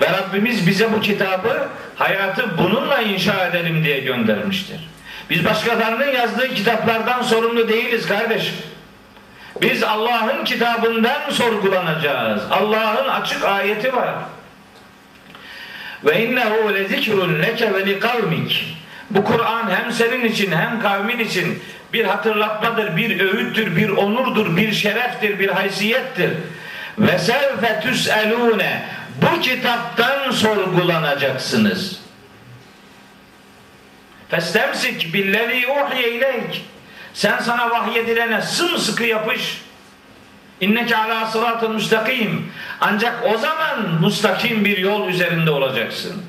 Ve Rabbimiz bize bu kitabı hayatı bununla inşa edelim diye göndermiştir. Biz başkalarının yazdığı kitaplardan sorumlu değiliz kardeşim. Biz Allah'ın kitabından sorgulanacağız. Allah'ın açık ayeti var. Ve innehu lezikrun leke ve likavmik. Bu Kur'an hem senin için hem kavmin için bir hatırlatmadır, bir öğüttür, bir onurdur, bir şereftir, bir haysiyettir. Ve sevfe tüselune. Bu kitaptan sorgulanacaksınız. Festemsik billezî uhiye ileyk. Sen sana vahyedilene sımsıkı yapış. İnneke ala sıratın müstakim. Ancak o zaman müstakim bir yol üzerinde olacaksın.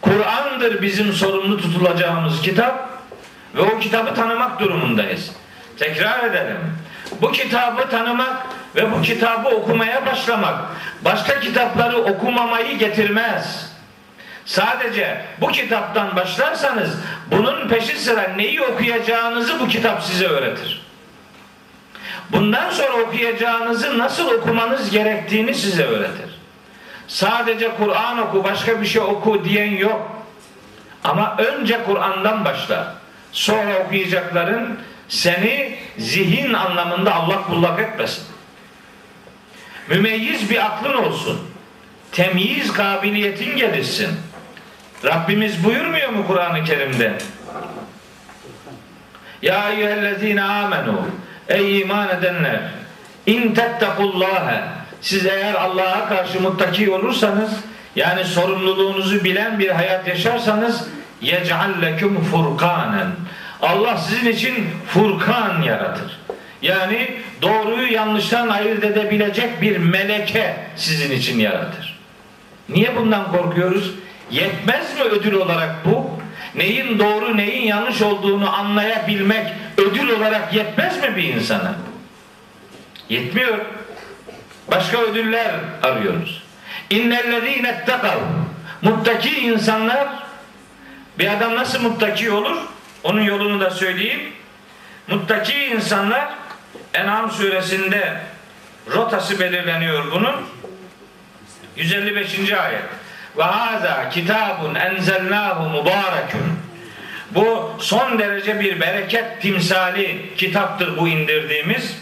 Kur'an'dır bizim sorumlu tutulacağımız kitap ve o kitabı tanımak durumundayız. Tekrar edelim. Bu kitabı tanımak ve bu kitabı okumaya başlamak başka kitapları okumamayı getirmez. Sadece bu kitaptan başlarsanız bunun peşi sıra neyi okuyacağınızı bu kitap size öğretir. Bundan sonra okuyacağınızı nasıl okumanız gerektiğini size öğretir. Sadece Kur'an oku, başka bir şey oku diyen yok. Ama önce Kur'an'dan başla. Sonra okuyacakların seni zihin anlamında allak bullak etmesin. Mümeyyiz bir aklın olsun. Temyiz kabiliyetin gelişsin. Rabbimiz buyurmuyor mu Kur'an-ı Kerim'de? Ya eyyühellezine amenu Ey iman edenler İn tettekullâhe Siz eğer Allah'a karşı muttaki olursanız yani sorumluluğunuzu bilen bir hayat yaşarsanız yec'al leküm furkanen Allah sizin için furkan yaratır. Yani doğruyu yanlıştan ayırt edebilecek bir meleke sizin için yaratır. Niye bundan korkuyoruz? Yetmez mi ödül olarak bu? Neyin doğru neyin yanlış olduğunu anlayabilmek ödül olarak yetmez mi bir insana? Yetmiyor. Başka ödüller arıyoruz. İnnellezîne ettekav Muttaki insanlar bir adam nasıl muttaki olur? Onun yolunu da söyleyeyim. Muttaki insanlar En'am suresinde rotası belirleniyor bunun. 155. ayet. Ve haza kitabun enzelnahu mübarekun. Bu son derece bir bereket timsali kitaptır bu indirdiğimiz.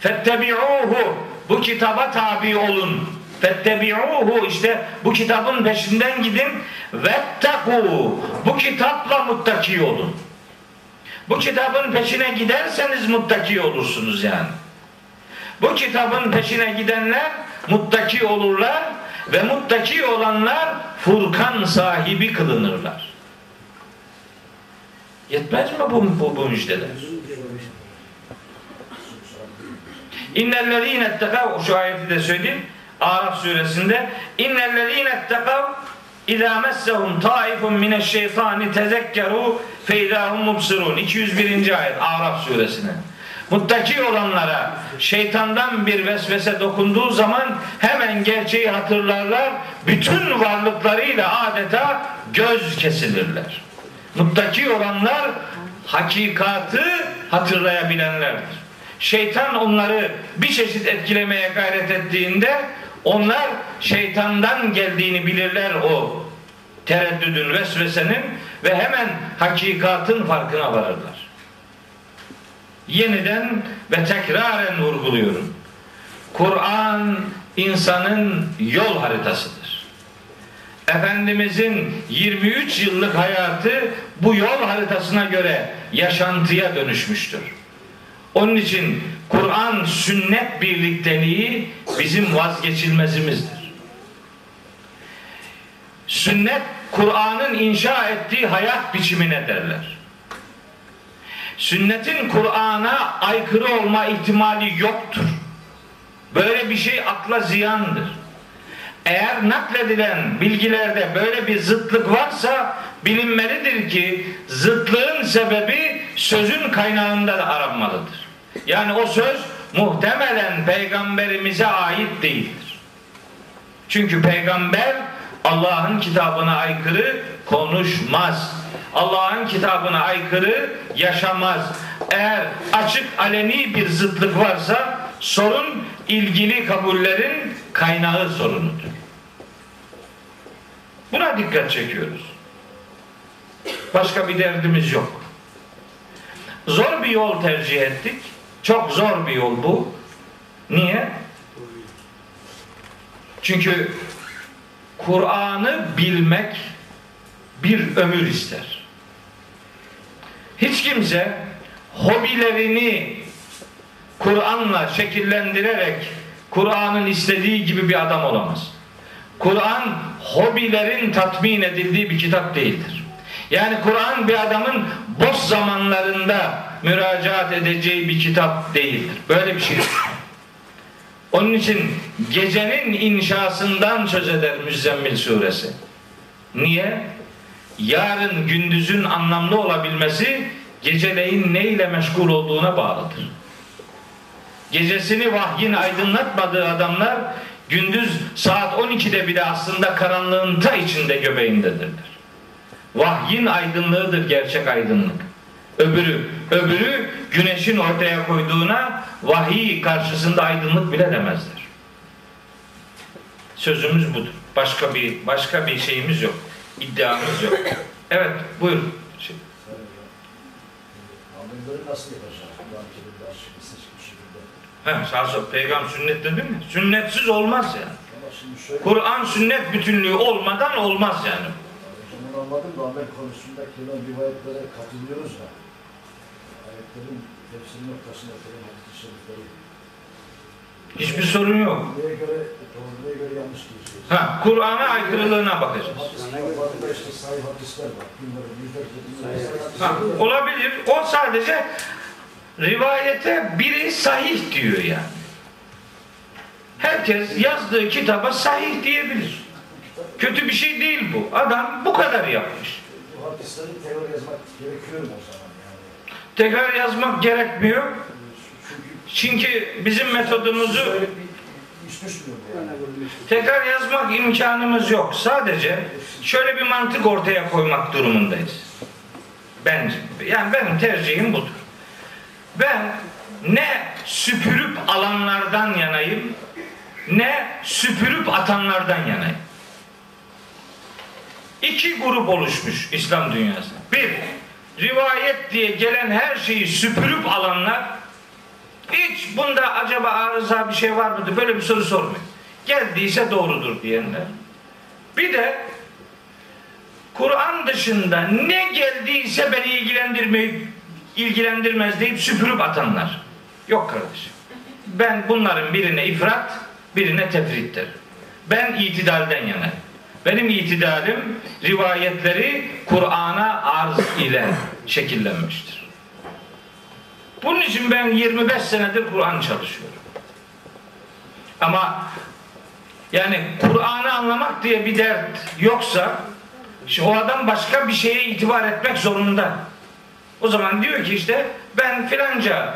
Fettebi'uhu bu kitaba tabi olun. Fettebi'uhu işte bu kitabın peşinden gidin. Vetteku bu kitapla muttaki olun. Bu kitabın peşine giderseniz muttaki olursunuz yani. Bu kitabın peşine gidenler muttaki olurlar ve muttaki olanlar Furkan sahibi kılınırlar. Yetmez mi bu, bu, bu müjdeler? İnnellezîne ettekav şu ayeti de söyleyeyim. Araf suresinde innellezîne ettekav İzâ messehum taifun mineşşeytâni tezekkeru feydâhum mubsirun 201. ayet Araf suresine. Muttaki olanlara şeytandan bir vesvese dokunduğu zaman hemen gerçeği hatırlarlar. Bütün varlıklarıyla adeta göz kesilirler. Muttaki olanlar hakikatı hatırlayabilenlerdir. Şeytan onları bir çeşit etkilemeye gayret ettiğinde onlar şeytandan geldiğini bilirler o tereddüdün, vesvesenin ve hemen hakikatın farkına varırlar. Yeniden ve tekraren vurguluyorum. Kur'an insanın yol haritasıdır. Efendimizin 23 yıllık hayatı bu yol haritasına göre yaşantıya dönüşmüştür. Onun için Kur'an sünnet birlikteliği bizim vazgeçilmezimizdir. Sünnet Kur'an'ın inşa ettiği hayat biçimine derler. Sünnetin Kur'an'a aykırı olma ihtimali yoktur. Böyle bir şey akla ziyandır. Eğer nakledilen bilgilerde böyle bir zıtlık varsa bilinmelidir ki zıtlığın sebebi sözün kaynağında da aranmalıdır. Yani o söz muhtemelen peygamberimize ait değildir. Çünkü peygamber Allah'ın kitabına aykırı konuşmaz. Allah'ın kitabına aykırı yaşamaz. Eğer açık aleni bir zıtlık varsa sorun ilgili kabullerin kaynağı sorunudur. Buna dikkat çekiyoruz. Başka bir derdimiz yok. Zor bir yol tercih ettik. Çok zor bir yol bu. Niye? Çünkü Kur'an'ı bilmek bir ömür ister. Hiç kimse hobilerini Kur'an'la şekillendirerek Kur'an'ın istediği gibi bir adam olamaz. Kur'an hobilerin tatmin edildiği bir kitap değildir. Yani Kur'an bir adamın boş zamanlarında müracaat edeceği bir kitap değildir. Böyle bir şey. Onun için gecenin inşasından söz eder Müzzemmil suresi. Niye? Yarın gündüzün anlamlı olabilmesi geceleyin neyle meşgul olduğuna bağlıdır. Gecesini vahyin aydınlatmadığı adamlar gündüz saat 12'de bile aslında karanlığın ta içinde göbeğindedirler. Vahyin aydınlığıdır gerçek aydınlık. Öbürü, öbürü güneşin ortaya koyduğuna vahiy karşısında aydınlık bile demezler. Sözümüz budur. Başka bir başka bir şeyimiz yok. İddiamız yok. Evet, buyur. Şey, Amelleri nasıl yapacağız? Kur'an-ı Kerim'de açık bir seçim şekilde. He, sağ sol. Peygamber sünnet dedin mi? Sünnetsiz olmaz yani. Şimdi Kur'an sünnet bütünlüğü olmadan olmaz yani. ben anladım da amel konusunda gelen rivayetlere katılıyoruz da. Ayetlerin tefsir noktasında gelen hadis-i şerifleri. Hiçbir sorun yok. Neye göre doğru, neye göre yanlış diyeceğiz. Ha, Kur'an'a aykırılığına bakacağız. Ha, olabilir. O sadece rivayete biri sahih diyor yani. Herkes yazdığı kitaba sahih diyebilir. Kötü bir şey değil bu. Adam bu kadar yapmış. Tekrar yazmak gerekiyor o zaman yani? Tekrar yazmak gerekmiyor. Çünkü bizim metodumuzu tekrar yazmak imkanımız yok. Sadece şöyle bir mantık ortaya koymak durumundayız. Ben yani benim tercihim budur. Ben ne süpürüp alanlardan yanayım ne süpürüp atanlardan yanayım. İki grup oluşmuş İslam dünyası. Bir, rivayet diye gelen her şeyi süpürüp alanlar hiç bunda acaba arıza bir şey var mıdır? Böyle bir soru sormuyor. Geldiyse doğrudur diyenler. Bir de Kur'an dışında ne geldiyse beni ilgilendirmeyi ilgilendirmez deyip süpürüp atanlar. Yok kardeşim. Ben bunların birine ifrat, birine tefrit. Ben itidalden yanayım. Benim itidalim rivayetleri Kur'an'a arz ile şekillenmiştir. Bunun için ben 25 senedir Kur'an çalışıyorum. Ama yani Kur'an'ı anlamak diye bir dert yoksa o adam başka bir şeye itibar etmek zorunda. O zaman diyor ki işte ben filanca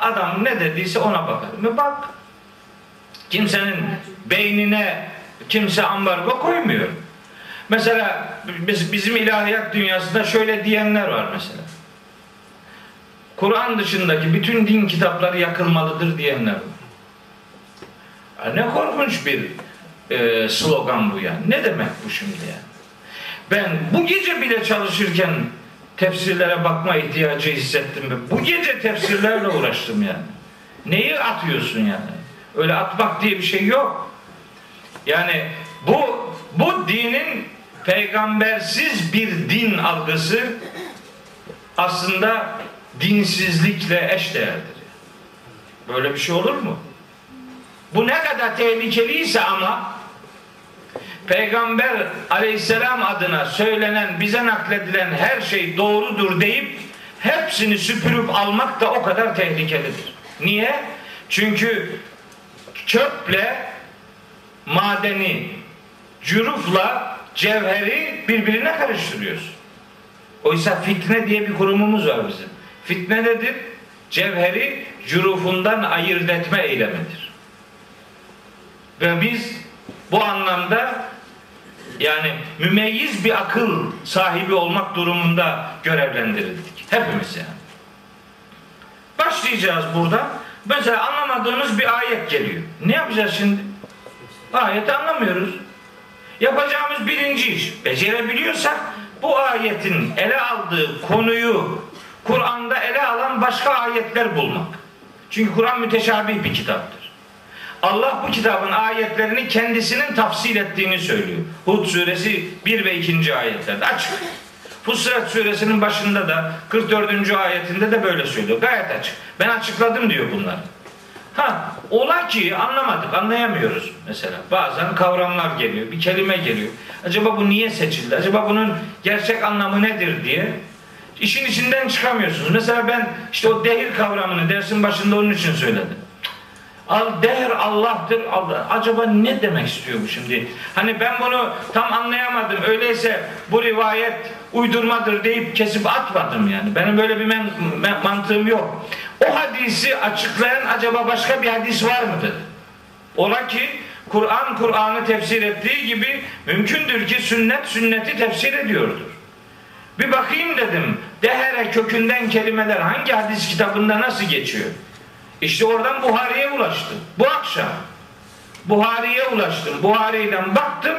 adam ne dediyse ona bakarım. E bak kimsenin beynine kimse ambargo koymuyor. Mesela biz, bizim ilahiyat dünyasında şöyle diyenler var mesela. Kur'an dışındaki bütün din kitapları yakılmalıdır diyenler var. Ya ne korkunç bir e, slogan bu yani. Ne demek bu şimdi yani? Ben bu gece bile çalışırken tefsirlere bakma ihtiyacı hissettim. ve Bu gece tefsirlerle uğraştım yani. Neyi atıyorsun yani? Öyle atmak diye bir şey yok. Yani bu bu dinin peygambersiz bir din algısı aslında dinsizlikle eşdeğerdir. Böyle bir şey olur mu? Bu ne kadar tehlikeliyse ama Peygamber aleyhisselam adına söylenen, bize nakledilen her şey doğrudur deyip hepsini süpürüp almak da o kadar tehlikelidir. Niye? Çünkü çöple madeni, cürufla cevheri birbirine karıştırıyorsun. Oysa fitne diye bir kurumumuz var bizim. Fitne nedir? Cevheri cürufundan ayırt etme eylemidir. Ve biz bu anlamda yani mümeyyiz bir akıl sahibi olmak durumunda görevlendirildik. Hepimiz yani. Başlayacağız burada. Mesela anlamadığımız bir ayet geliyor. Ne yapacağız şimdi? Ayeti anlamıyoruz. Yapacağımız birinci iş. Becerebiliyorsak bu ayetin ele aldığı konuyu Kur'an'da ele alan başka ayetler bulmak. Çünkü Kur'an müteşabih bir kitaptır. Allah bu kitabın ayetlerini kendisinin tafsil ettiğini söylüyor. Hud suresi 1 ve 2. ayetlerde açık. Fussilet suresinin başında da 44. ayetinde de böyle söylüyor. Gayet açık. Ben açıkladım diyor bunlar. Ha, ola ki anlamadık, anlayamıyoruz mesela. Bazen kavramlar geliyor, bir kelime geliyor. Acaba bu niye seçildi? Acaba bunun gerçek anlamı nedir diye işin içinden çıkamıyorsunuz. Mesela ben işte o dehir kavramını dersin başında onun için söyledim. Der Allah'tır. Allah. Acaba ne demek istiyor bu şimdi? Hani ben bunu tam anlayamadım. Öyleyse bu rivayet uydurmadır deyip kesip atmadım yani. Benim böyle bir men- mantığım yok. O hadisi açıklayan acaba başka bir hadis var mıdır? Ola ki Kur'an Kur'an'ı tefsir ettiği gibi mümkündür ki sünnet sünneti tefsir ediyordur. Bir bakayım dedim. Dehere kökünden kelimeler hangi hadis kitabında nasıl geçiyor? İşte oradan Buhari'ye ulaştım. Bu akşam. Buhari'ye ulaştım. Buhari'den baktım.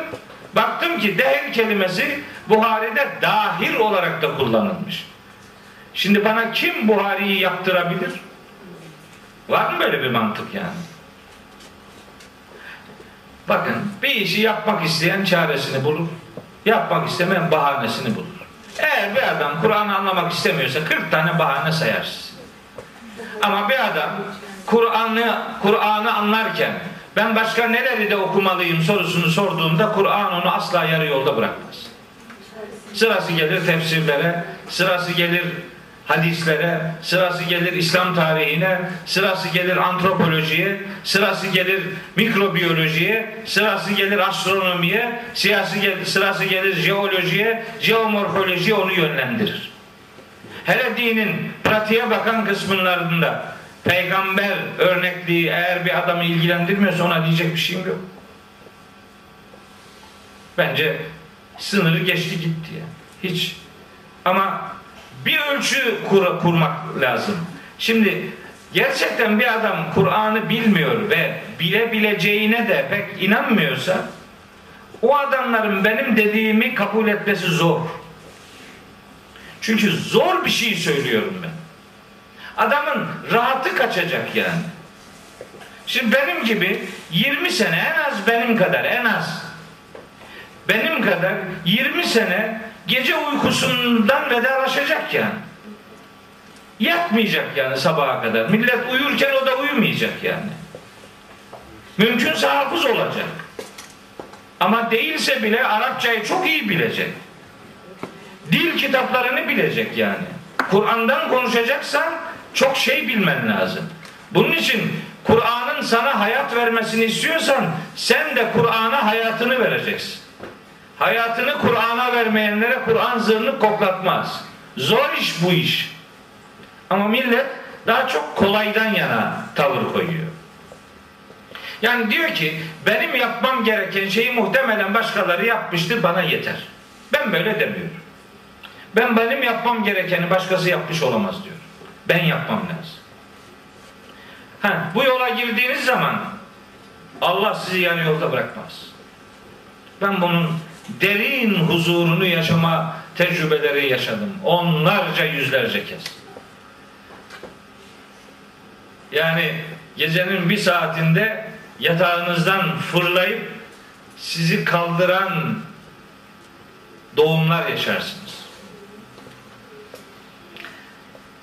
Baktım ki deher kelimesi Buhari'de dahil olarak da kullanılmış. Şimdi bana kim Buhari'yi yaptırabilir? Var mı böyle bir mantık yani? Bakın bir işi yapmak isteyen çaresini bulur. Yapmak istemeyen bahanesini bulur. Eğer bir adam Kur'an'ı anlamak istemiyorsa 40 tane bahane sayarsın. Ama bir adam Kur'an'ı Kur'an'ı anlarken ben başka neleri de okumalıyım sorusunu sorduğunda Kur'an onu asla yarı yolda bırakmaz. Sırası gelir tefsirlere, sırası gelir hadislere, sırası gelir İslam tarihine, sırası gelir antropolojiye, sırası gelir mikrobiyolojiye, sırası gelir astronomiye, siyasi gelir, sırası gelir jeolojiye, jeomorfolojiye onu yönlendirir. Hele dinin pratiğe bakan kısımlarında peygamber örnekliği eğer bir adamı ilgilendirmiyorsa ona diyecek bir şeyim yok. Bence sınırı geçti gitti ya. Hiç. Ama bir ölçü kur- kurmak lazım. Şimdi gerçekten bir adam Kur'an'ı bilmiyor ve bilebileceğine de pek inanmıyorsa o adamların benim dediğimi kabul etmesi zor. Çünkü zor bir şey söylüyorum ben. Adamın rahatı kaçacak yani. Şimdi benim gibi 20 sene en az benim kadar en az benim kadar 20 sene gece uykusundan vedalaşacak yani. Yatmayacak yani sabaha kadar. Millet uyurken o da uyumayacak yani. Mümkünse hafız olacak. Ama değilse bile Arapçayı çok iyi bilecek. Dil kitaplarını bilecek yani. Kur'an'dan konuşacaksan çok şey bilmen lazım. Bunun için Kur'an'ın sana hayat vermesini istiyorsan sen de Kur'an'a hayatını vereceksin. Hayatını Kur'an'a vermeyenlere Kur'an zırnık koklatmaz. Zor iş bu iş. Ama millet daha çok kolaydan yana tavır koyuyor. Yani diyor ki benim yapmam gereken şeyi muhtemelen başkaları yapmıştır bana yeter. Ben böyle demiyorum. Ben benim yapmam gerekeni başkası yapmış olamaz diyor. Ben yapmam lazım. Ha, bu yola girdiğiniz zaman Allah sizi yarı yolda bırakmaz. Ben bunun derin huzurunu yaşama tecrübeleri yaşadım. Onlarca yüzlerce kez. Yani gecenin bir saatinde yatağınızdan fırlayıp sizi kaldıran doğumlar yaşarsınız.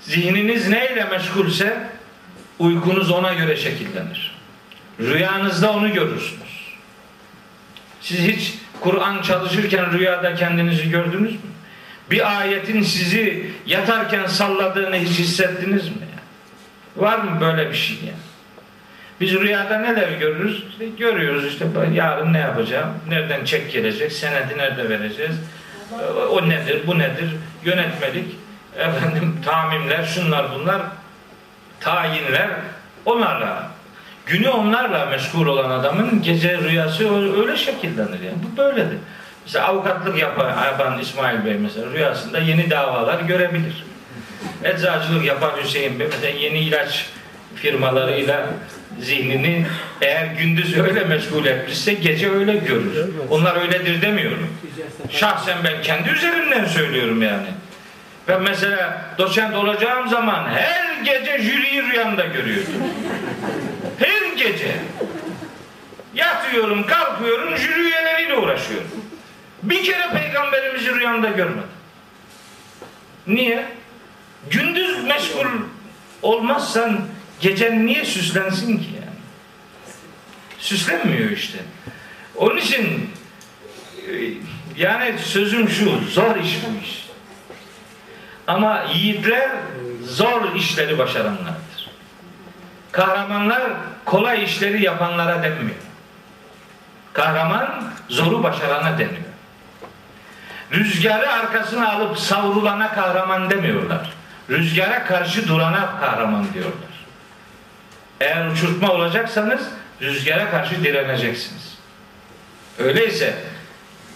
Zihniniz neyle meşgulse uykunuz ona göre şekillenir. Rüyanızda onu görürsünüz. Siz hiç Kur'an çalışırken rüyada kendinizi gördünüz mü? Bir ayetin sizi yatarken salladığını hiç hissettiniz mi? Var mı böyle bir şey ya? Biz rüyada neler görürüz? İşte görüyoruz işte yarın ne yapacağım? Nereden çek gelecek? Senedi nerede vereceğiz? O nedir? Bu nedir? Yönetmelik, efendim tamimler, şunlar bunlar, tayinler onlarla günü onlarla meşgul olan adamın gece rüyası öyle şekillenir yani. Bu böyledir. Mesela avukatlık yapan, yapan İsmail Bey mesela rüyasında yeni davalar görebilir. Eczacılık yapan Hüseyin Bey mesela yeni ilaç firmalarıyla zihnini eğer gündüz öyle meşgul etmişse gece öyle görür. Onlar öyledir demiyorum. Şahsen ben kendi üzerimden söylüyorum yani. Ben mesela doçent olacağım zaman her gece jüriyi rüyamda görüyorum. Her gece. Yatıyorum, kalkıyorum, jüri üyeleriyle uğraşıyorum. Bir kere peygamberimizi rüyamda görmedim. Niye? Gündüz meşgul olmazsan gecen niye süslensin ki yani? Süslenmiyor işte. Onun için e, yani sözüm şu, zor iş bu iş. Ama yiğitler zor işleri başaranlardır. Kahramanlar kolay işleri yapanlara denmiyor. Kahraman zoru başarana deniyor. Rüzgarı arkasına alıp savrulana kahraman demiyorlar. Rüzgara karşı durana kahraman diyorlar. Eğer uçurtma olacaksanız rüzgara karşı direneceksiniz. Öyleyse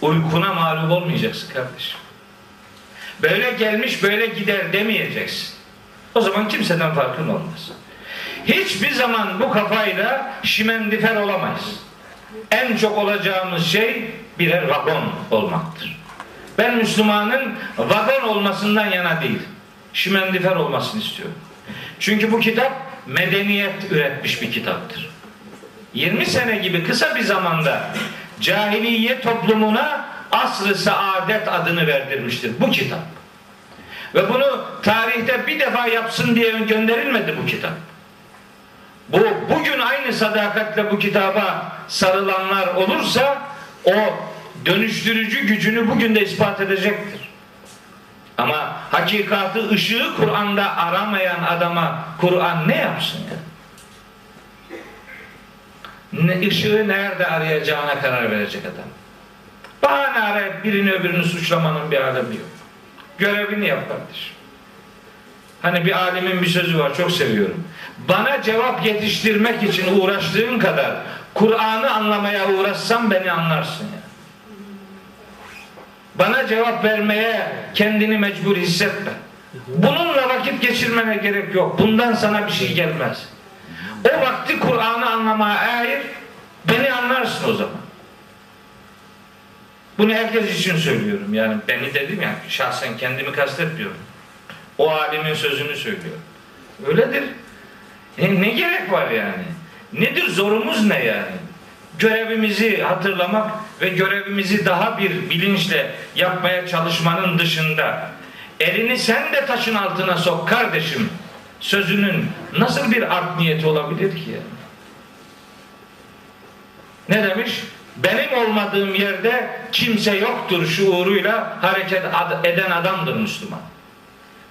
uykuna mağlup olmayacaksın kardeşim. Böyle gelmiş böyle gider demeyeceksin. O zaman kimseden farkın olmaz. Hiçbir zaman bu kafayla şimendifer olamayız. En çok olacağımız şey birer vagon olmaktır. Ben Müslümanın vagon olmasından yana değil, şimendifer olmasını istiyorum. Çünkü bu kitap medeniyet üretmiş bir kitaptır. 20 sene gibi kısa bir zamanda cahiliye toplumuna asr-ı saadet adını verdirmiştir bu kitap. Ve bunu tarihte bir defa yapsın diye gönderilmedi bu kitap. Bu bugün aynı sadakatle bu kitaba sarılanlar olursa o dönüştürücü gücünü bugün de ispat edecektir. Ama hakikatı ışığı Kur'an'da aramayan adama Kur'an ne yapsın ya? Ne, ışığı nerede arayacağına karar verecek adam. Bahane arayıp birini öbürünü suçlamanın bir alemi yok. Görevini yap kardeşim. Hani bir alimin bir sözü var çok seviyorum. Bana cevap yetiştirmek için uğraştığın kadar Kur'an'ı anlamaya uğraşsam beni anlarsın ya. Bana cevap vermeye kendini mecbur hissetme. Bununla vakit geçirmene gerek yok. Bundan sana bir şey gelmez. O vakti Kur'an'ı anlamaya ayır, beni anlarsın o zaman. Bunu herkes için söylüyorum. Yani beni dedim ya şahsen kendimi kastetmiyorum. O alimin sözünü söylüyorum. Öyledir. E ne gerek var yani? Nedir zorumuz ne yani? Görevimizi hatırlamak ve görevimizi daha bir bilinçle yapmaya çalışmanın dışında elini sen de taşın altına sok kardeşim sözünün nasıl bir art niyeti olabilir ki yani? Ne demiş? Benim olmadığım yerde kimse yoktur şuuruyla hareket eden adamdır Müslüman.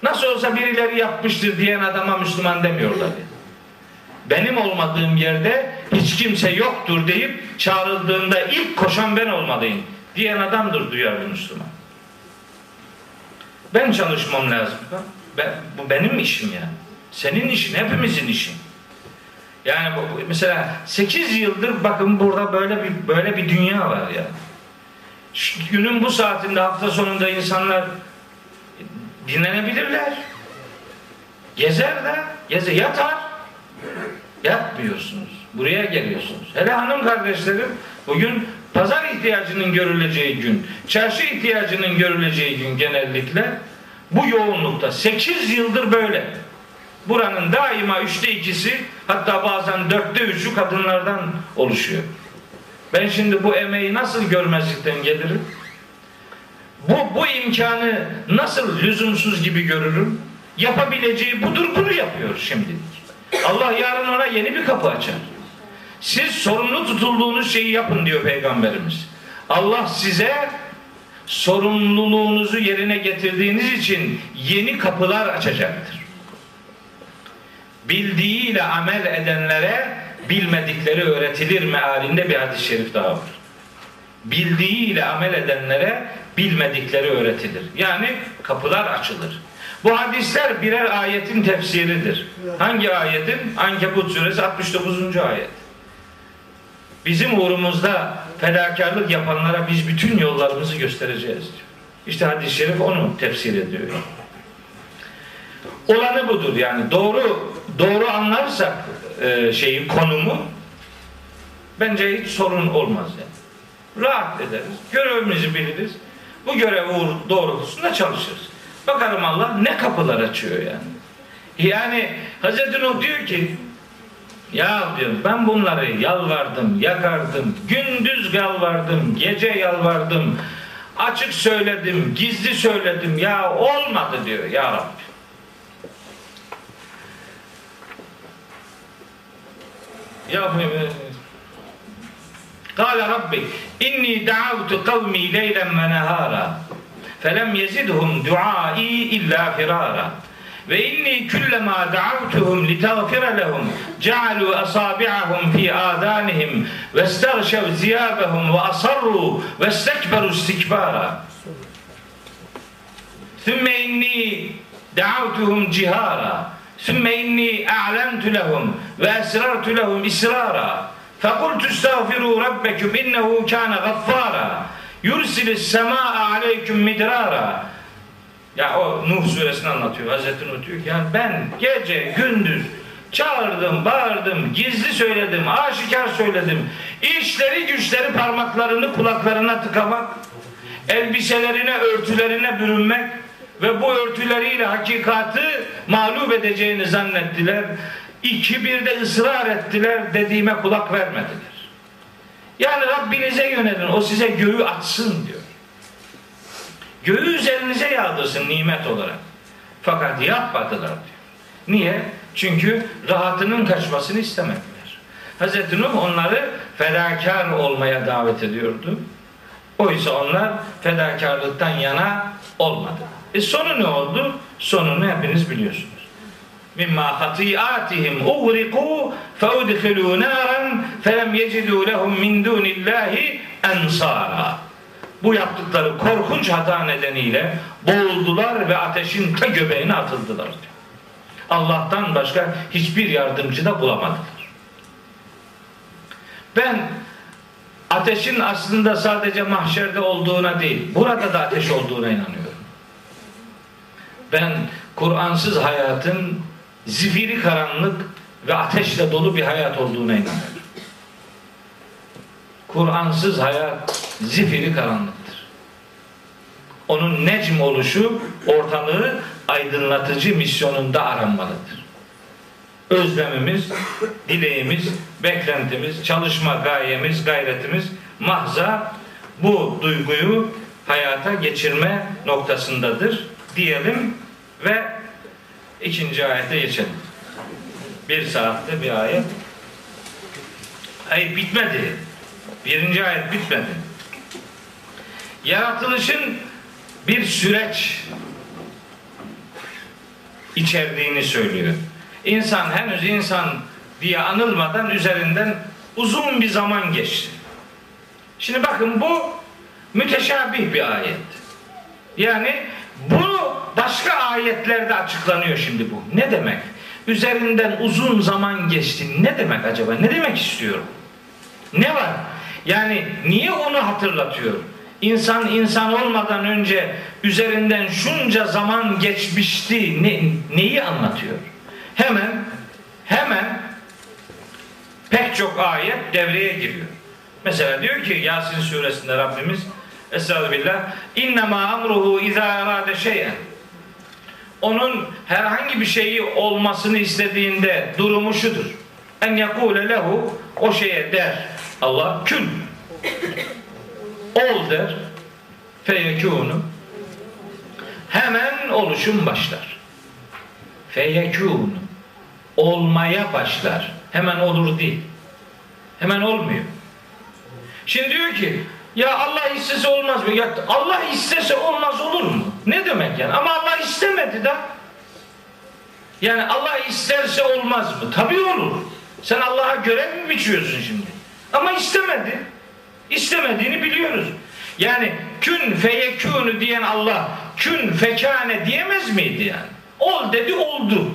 Nasıl olsa birileri yapmıştır diyen adama Müslüman demiyorlar. Benim olmadığım yerde hiç kimse yoktur deyip çağrıldığında ilk koşan ben olmalıyım diyen adamdır duyarlı Müslüman. Ben çalışmam lazım. Ben, bu benim işim yani. Senin işin, hepimizin işin. Yani bu, mesela 8 yıldır bakın burada böyle bir böyle bir dünya var ya. Şu günün bu saatinde hafta sonunda insanlar dinlenebilirler. Gezer de, geze yatar. Yatmıyorsunuz. Buraya geliyorsunuz. Hele hanım kardeşlerim bugün pazar ihtiyacının görüleceği gün, çarşı ihtiyacının görüleceği gün genellikle bu yoğunlukta 8 yıldır böyle. Buranın daima üçte ikisi hatta bazen dörtte üçü kadınlardan oluşuyor. Ben şimdi bu emeği nasıl görmezlikten gelirim? Bu, bu imkanı nasıl lüzumsuz gibi görürüm? Yapabileceği budur bunu yapıyor şimdilik. Allah yarın ona yeni bir kapı açar. Siz sorumlu tutulduğunuz şeyi yapın diyor Peygamberimiz. Allah size sorumluluğunuzu yerine getirdiğiniz için yeni kapılar açacaktır. Bildiğiyle amel edenlere bilmedikleri öğretilir mealinde bir hadis-i şerif daha var. Bildiğiyle amel edenlere bilmedikleri öğretilir. Yani kapılar açılır. Bu hadisler birer ayetin tefsiridir. Hangi ayetin? Ankebut suresi 69. ayet. Bizim uğrumuzda fedakarlık yapanlara biz bütün yollarımızı göstereceğiz diyor. İşte hadis-i şerif onu tefsir ediyor. Olanı budur yani doğru doğru anlarsak e, şeyi konumu bence hiç sorun olmaz yani. Rahat ederiz. Görevimizi biliriz. Bu görev doğrultusunda çalışırız. Bakarım Allah ne kapılar açıyor yani. Yani Hz. Nuh diyor ki ya diyor ben bunları yalvardım, yakardım, gündüz yalvardım, gece yalvardım, açık söyledim, gizli söyledim ya olmadı diyor ya Rabbi. قال ربي إني دعوت قومي ليلا ونهارا فلم يزدهم دعائي إلا فرارا. وإني كلما دعوتهم لتغفر لهم جعلوا أصابعهم في آذانهم واستغشوا ثيابهم وأصروا واستكبروا استكبارا. ثم إني دعوتهم جهارا. Sümme inni a'lemtu lehum ve esrartu lehum israra. Fekultu estağfiru rabbekum innehu kana gaffara. Yursilis semaa aleyküm midrara. Ya o Nuh suresini anlatıyor. Hazreti Nuh diyor ki yani ben gece gündüz çağırdım, bağırdım, gizli söyledim, aşikar söyledim. İşleri güçleri parmaklarını kulaklarına tıkamak, elbiselerine, örtülerine bürünmek, ve bu örtüleriyle hakikati mağlup edeceğini zannettiler. İki bir de ısrar ettiler, dediğime kulak vermediler. Yani Rabbinize yönelin, o size göğü açsın diyor. Göğü üzerinize yağdırsın nimet olarak. Fakat yapmadılar diyor. Niye? Çünkü rahatının kaçmasını istemediler. Hz. Nuh onları fedakar olmaya davet ediyordu. Oysa onlar fedakarlıktan yana olmadı. E sonu ne oldu? Sonunu hepiniz biliyorsunuz. Mimma hatiatihim ughriqu feudkhilu naran felem yecidu lehum min dunillahi ensara. Bu yaptıkları korkunç hata nedeniyle boğuldular ve ateşin ta göbeğine atıldılar. Allah'tan başka hiçbir yardımcı da bulamadılar. Ben ateşin aslında sadece mahşerde olduğuna değil, burada da ateş olduğuna inanıyorum. Ben Kur'ansız hayatın zifiri karanlık ve ateşle dolu bir hayat olduğuna inanıyorum. Kur'ansız hayat zifiri karanlıktır. Onun necm oluşu ortalığı aydınlatıcı misyonunda aranmalıdır. Özlemimiz, dileğimiz, beklentimiz, çalışma gayemiz, gayretimiz mahza bu duyguyu hayata geçirme noktasındadır diyelim ve ikinci ayete geçelim. Bir saatte bir ayet. Hayır bitmedi. Birinci ayet bitmedi. Yaratılışın bir süreç içerdiğini söylüyor. İnsan henüz insan diye anılmadan üzerinden uzun bir zaman geçti. Şimdi bakın bu müteşabih bir ayet. Yani bunu başka ayetlerde açıklanıyor şimdi bu. Ne demek? Üzerinden uzun zaman geçti. Ne demek acaba? Ne demek istiyorum? Ne var? Yani niye onu hatırlatıyor? İnsan insan olmadan önce üzerinden şunca zaman geçmişti. Ne, neyi anlatıyor? Hemen hemen pek çok ayet devreye giriyor. Mesela diyor ki Yasin suresinde Rabbimiz Estağfirullah İnnemâ amruhu izâ erâde şey'en onun herhangi bir şeyi olmasını istediğinde durumu şudur. En yakule lehu o şeye der Allah kün ol der feyekûnu hemen oluşum başlar. Feyekûnu olmaya başlar. Hemen olur değil. Hemen olmuyor. Şimdi diyor ki ya Allah istese olmaz mı? Ya Allah istese olmaz olur mu? Ne demek yani? Ama Allah istemedi de. Yani Allah isterse olmaz mı? Tabii olur. Sen Allah'a göre mi biçiyorsun şimdi? Ama istemedi. İstemediğini biliyoruz. Yani kün feyekûnü diyen Allah kün fekâne diyemez miydi yani? Ol dedi oldu.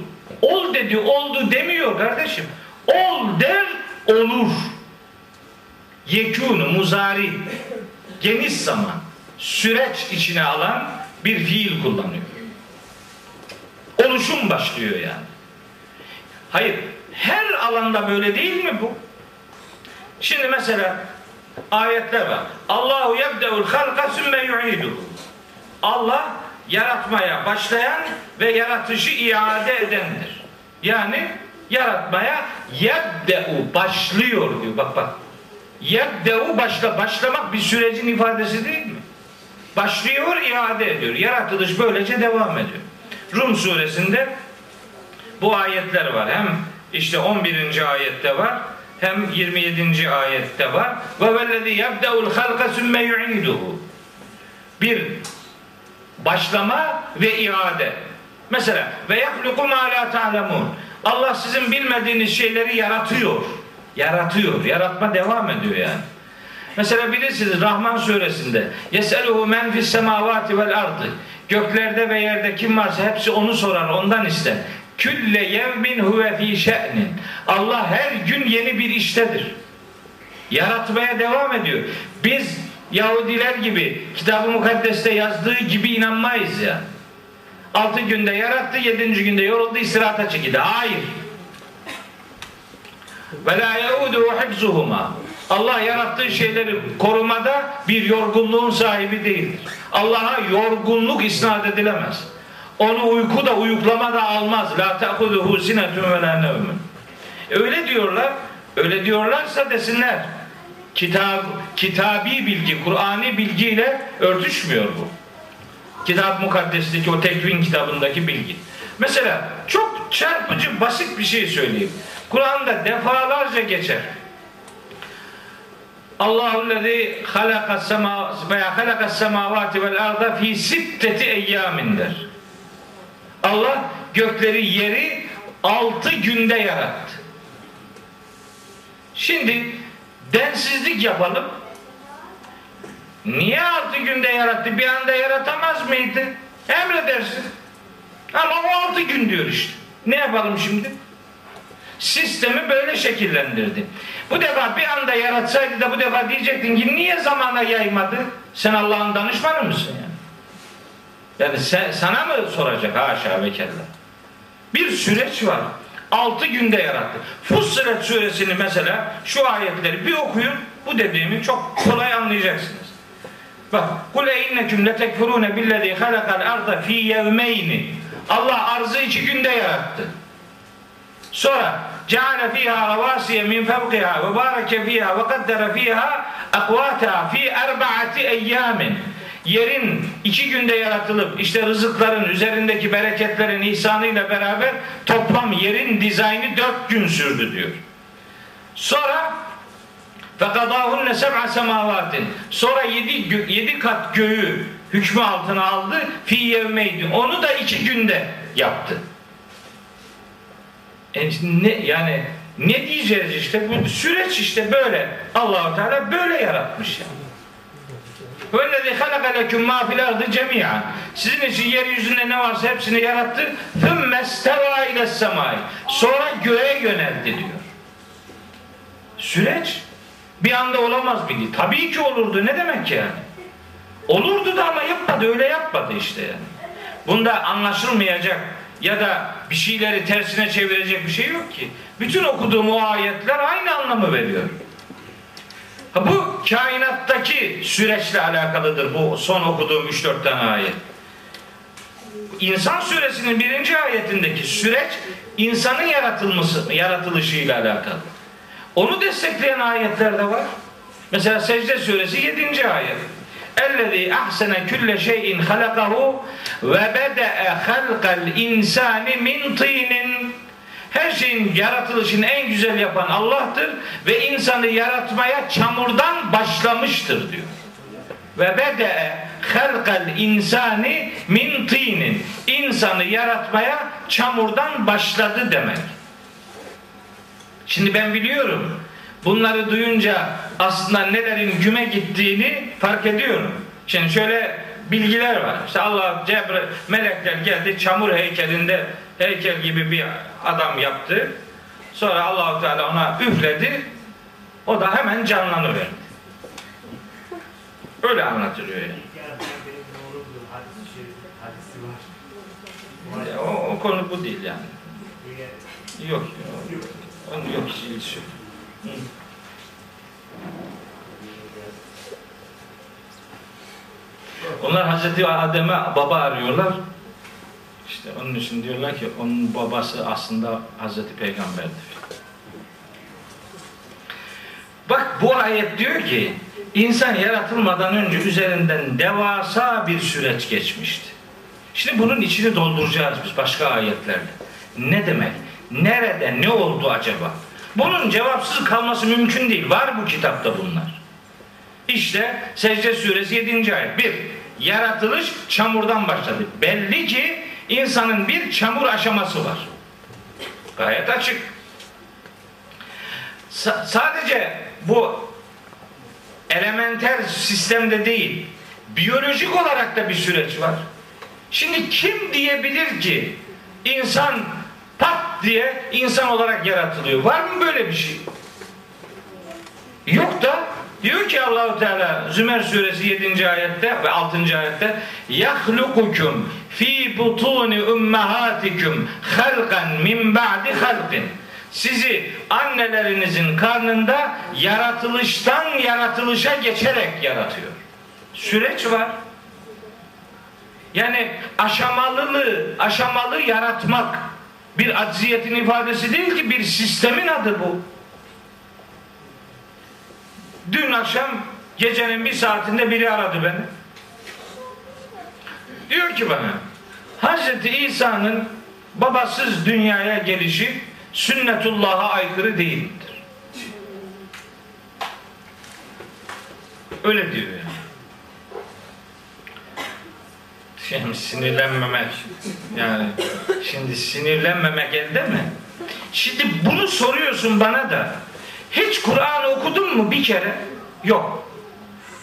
Ol dedi oldu demiyor kardeşim. Ol der olur. Yekûnü muzari geniş zaman süreç içine alan bir fiil kullanıyor. Oluşum başlıyor yani. Hayır, her alanda böyle değil mi bu? Şimdi mesela ayetler var. Allahu yebdeul halka sümme yu'iduhu. Allah yaratmaya başlayan ve yaratışı iade edendir. Yani yaratmaya yebde'u başlıyor diyor. Bak bak. Yebde'u başla başlamak bir sürecin ifadesi değil mi? Başlıyor, iade ediyor. Yaratılış böylece devam ediyor. Rum suresinde bu ayetler var. Hem işte 11. ayette var hem 27. ayette var. Ve vellezî yebde'ul halka sümme yu'iduhu. Bir başlama ve iade. Mesela ve yahluku ma la ta'lemun. Allah sizin bilmediğiniz şeyleri yaratıyor. Yaratıyor. Yaratma devam ediyor yani. Mesela bilirsiniz Rahman suresinde Yeseluhu men fis semavati vel ardı Göklerde ve yerde kim varsa hepsi onu sorar, ondan ister. Külle yevmin huve fi şe'nin. Allah her gün yeni bir iştedir. Yaratmaya devam ediyor. Biz Yahudiler gibi kitab-ı mukaddeste yazdığı gibi inanmayız ya. Altı günde yarattı, yedinci günde yoruldu, istirahata çekildi. Hayır. Ve la yauduhu hifzuhuma. Allah yarattığı şeyleri korumada bir yorgunluğun sahibi değildir. Allah'a yorgunluk isnat edilemez. Onu uyku da uyuklama da almaz. La ta'khuduhu sinetun ve la. Öyle diyorlar. Öyle diyorlarsa desinler. Kitab, kitabi bilgi, Kur'ani bilgiyle örtüşmüyor bu. Kitap mukaddesteki o tekvin kitabındaki bilgi. Mesela çok çarpıcı basit bir şey söyleyeyim. Kur'an'da defalarca geçer. Allahu lezî halakas semâ veya halakas semâvâti vel arda fî sitteti eyyâmin der. Allah gökleri yeri altı günde yarattı. Şimdi densizlik yapalım. Niye altı günde yarattı? Bir anda yaratamaz mıydı? Emredersin. Ama o altı gün diyor işte. Ne yapalım şimdi? Sistemi böyle şekillendirdi. Bu defa bir anda yaratsaydı da bu defa diyecektin ki niye zamana yaymadı? Sen Allah'ın danışmanı mısın yani? Yani sen, sana mı soracak haşa ve kella? Bir süreç var. Altı günde yarattı. Fussilet suresini mesela şu ayetleri bir okuyun. Bu dediğimi çok kolay anlayacaksınız. Bak kul inneküm letekfurune billezî halakal arda fî yevmeyni. Allah arzı iki günde yarattı. Sonra ceale fiha ravasiye min fevkiha ve bareke fiha ve kaddere fiha akvata fi erbaati eyyamin. Yerin iki günde yaratılıp işte rızıkların üzerindeki bereketlerin ihsanıyla beraber toplam yerin dizaynı dört gün sürdü diyor. Sonra فَقَضَاهُنَّ سَبْعَ سَمَاوَاتٍ Sonra yedi, gö- yedi kat göğü hükmü altına aldı. Fi yevmeydi. Onu da iki günde yaptı. E ne, yani ne diyeceğiz işte bu süreç işte böyle Allahu Teala böyle yaratmış yani. Vellezî halaka leküm mâ fil ardı cemî'an. Sizin için yeryüzünde ne varsa hepsini yarattı. Thumma istevâ iles semâi. Sonra göğe yöneldi diyor. Süreç bir anda olamaz mıydı? Tabii ki olurdu. Ne demek yani? Olurdu da ama yapmadı. Öyle yapmadı işte yani. Bunda anlaşılmayacak ya da bir şeyleri tersine çevirecek bir şey yok ki. Bütün okuduğum o ayetler aynı anlamı veriyor. Ha, bu kainattaki süreçle alakalıdır bu son okuduğum 3-4 tane ayet. İnsan suresinin birinci ayetindeki süreç insanın yaratılması, yaratılışıyla alakalı. Onu destekleyen ayetler de var. Mesela Secde suresi 7. ayet. Ellezî ahsene külle şeyin halakahu ve bede'e halkal insani min. Her şeyin yaratılışını en güzel yapan Allah'tır ve insanı yaratmaya çamurdan başlamıştır diyor. Ve bede'e halkal insani min tînin. İnsanı yaratmaya çamurdan başladı demek. Şimdi ben biliyorum Bunları duyunca aslında nelerin güme gittiğini fark ediyorum. Şimdi şöyle bilgiler var. İşte Allah Cebre melekler geldi çamur heykelinde heykel gibi bir adam yaptı. Sonra Allahu Teala ona üfledi. O da hemen canlanıverdi. Öyle anlatılıyor yani. O, o konu bu değil yani. Yok. Yok. Onun yok ilgisi yok. Onlar Hazreti Adem'e baba arıyorlar. İşte onun için diyorlar ki onun babası aslında Hazreti Peygamber'dir. Bak bu ayet diyor ki insan yaratılmadan önce üzerinden devasa bir süreç geçmişti. Şimdi bunun içini dolduracağız biz başka ayetlerle. Ne demek? Nerede? Ne oldu acaba? Bunun cevapsız kalması mümkün değil. Var bu kitapta bunlar. İşte Secde Suresi 7. ayet. Bir, yaratılış çamurdan başladı. Belli ki insanın bir çamur aşaması var. Gayet açık. Sa- sadece bu elementer sistemde değil, biyolojik olarak da bir süreç var. Şimdi kim diyebilir ki insan pat diye insan olarak yaratılıyor? Var mı böyle bir şey? Yok da Diyor ki Allahu Teala Zümer suresi 7. ayette ve 6. ayette yahlukukum fi butuni ummahatikum halqan min ba'di halqin. Sizi annelerinizin karnında yaratılıştan yaratılışa geçerek yaratıyor. Süreç var. Yani aşamalı, aşamalı yaratmak bir acziyetin ifadesi değil ki bir sistemin adı bu. Dün akşam gecenin bir saatinde biri aradı beni. Diyor ki bana Hazreti İsa'nın babasız dünyaya gelişi sünnetullah'a aykırı değildir. Öyle diyor yani. Şimdi sinirlenmemek yani şimdi sinirlenmemek elde mi? Şimdi bunu soruyorsun bana da hiç Kur'an okudun mu bir kere? Yok.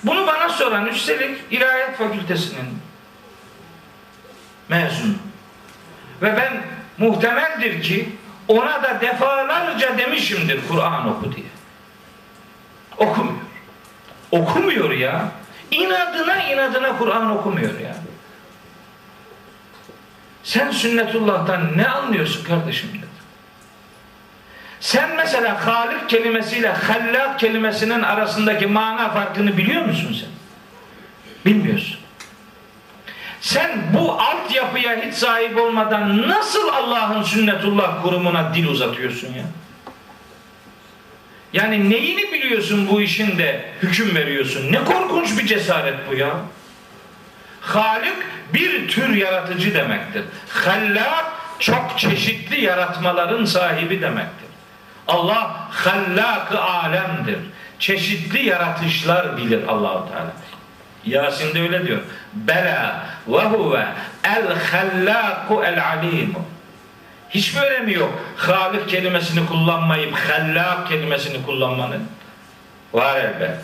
Bunu bana soran üstelik İlahiyat Fakültesinin mezunu. Ve ben muhtemeldir ki ona da defalarca demişimdir Kur'an oku diye. Okumuyor. Okumuyor ya. İnadına inadına Kur'an okumuyor ya. Sen sünnetullah'tan ne anlıyorsun kardeşim dedi. Sen mesela Halik kelimesiyle Hallak kelimesinin arasındaki mana farkını biliyor musun sen? Bilmiyorsun. Sen bu altyapıya hiç sahip olmadan nasıl Allah'ın sünnetullah kurumuna dil uzatıyorsun ya? Yani neyini biliyorsun bu işin de hüküm veriyorsun? Ne korkunç bir cesaret bu ya. Halik bir tür yaratıcı demektir. Hallak çok çeşitli yaratmaların sahibi demektir. Allah hallak alemdir. Çeşitli yaratışlar bilir Allahu Teala. Yasin'de öyle diyor. Bela ve huve el hallaku el alimu. Hiç böyle mi yok? Halik kelimesini kullanmayıp hallak kelimesini kullanmanın. Var elbet.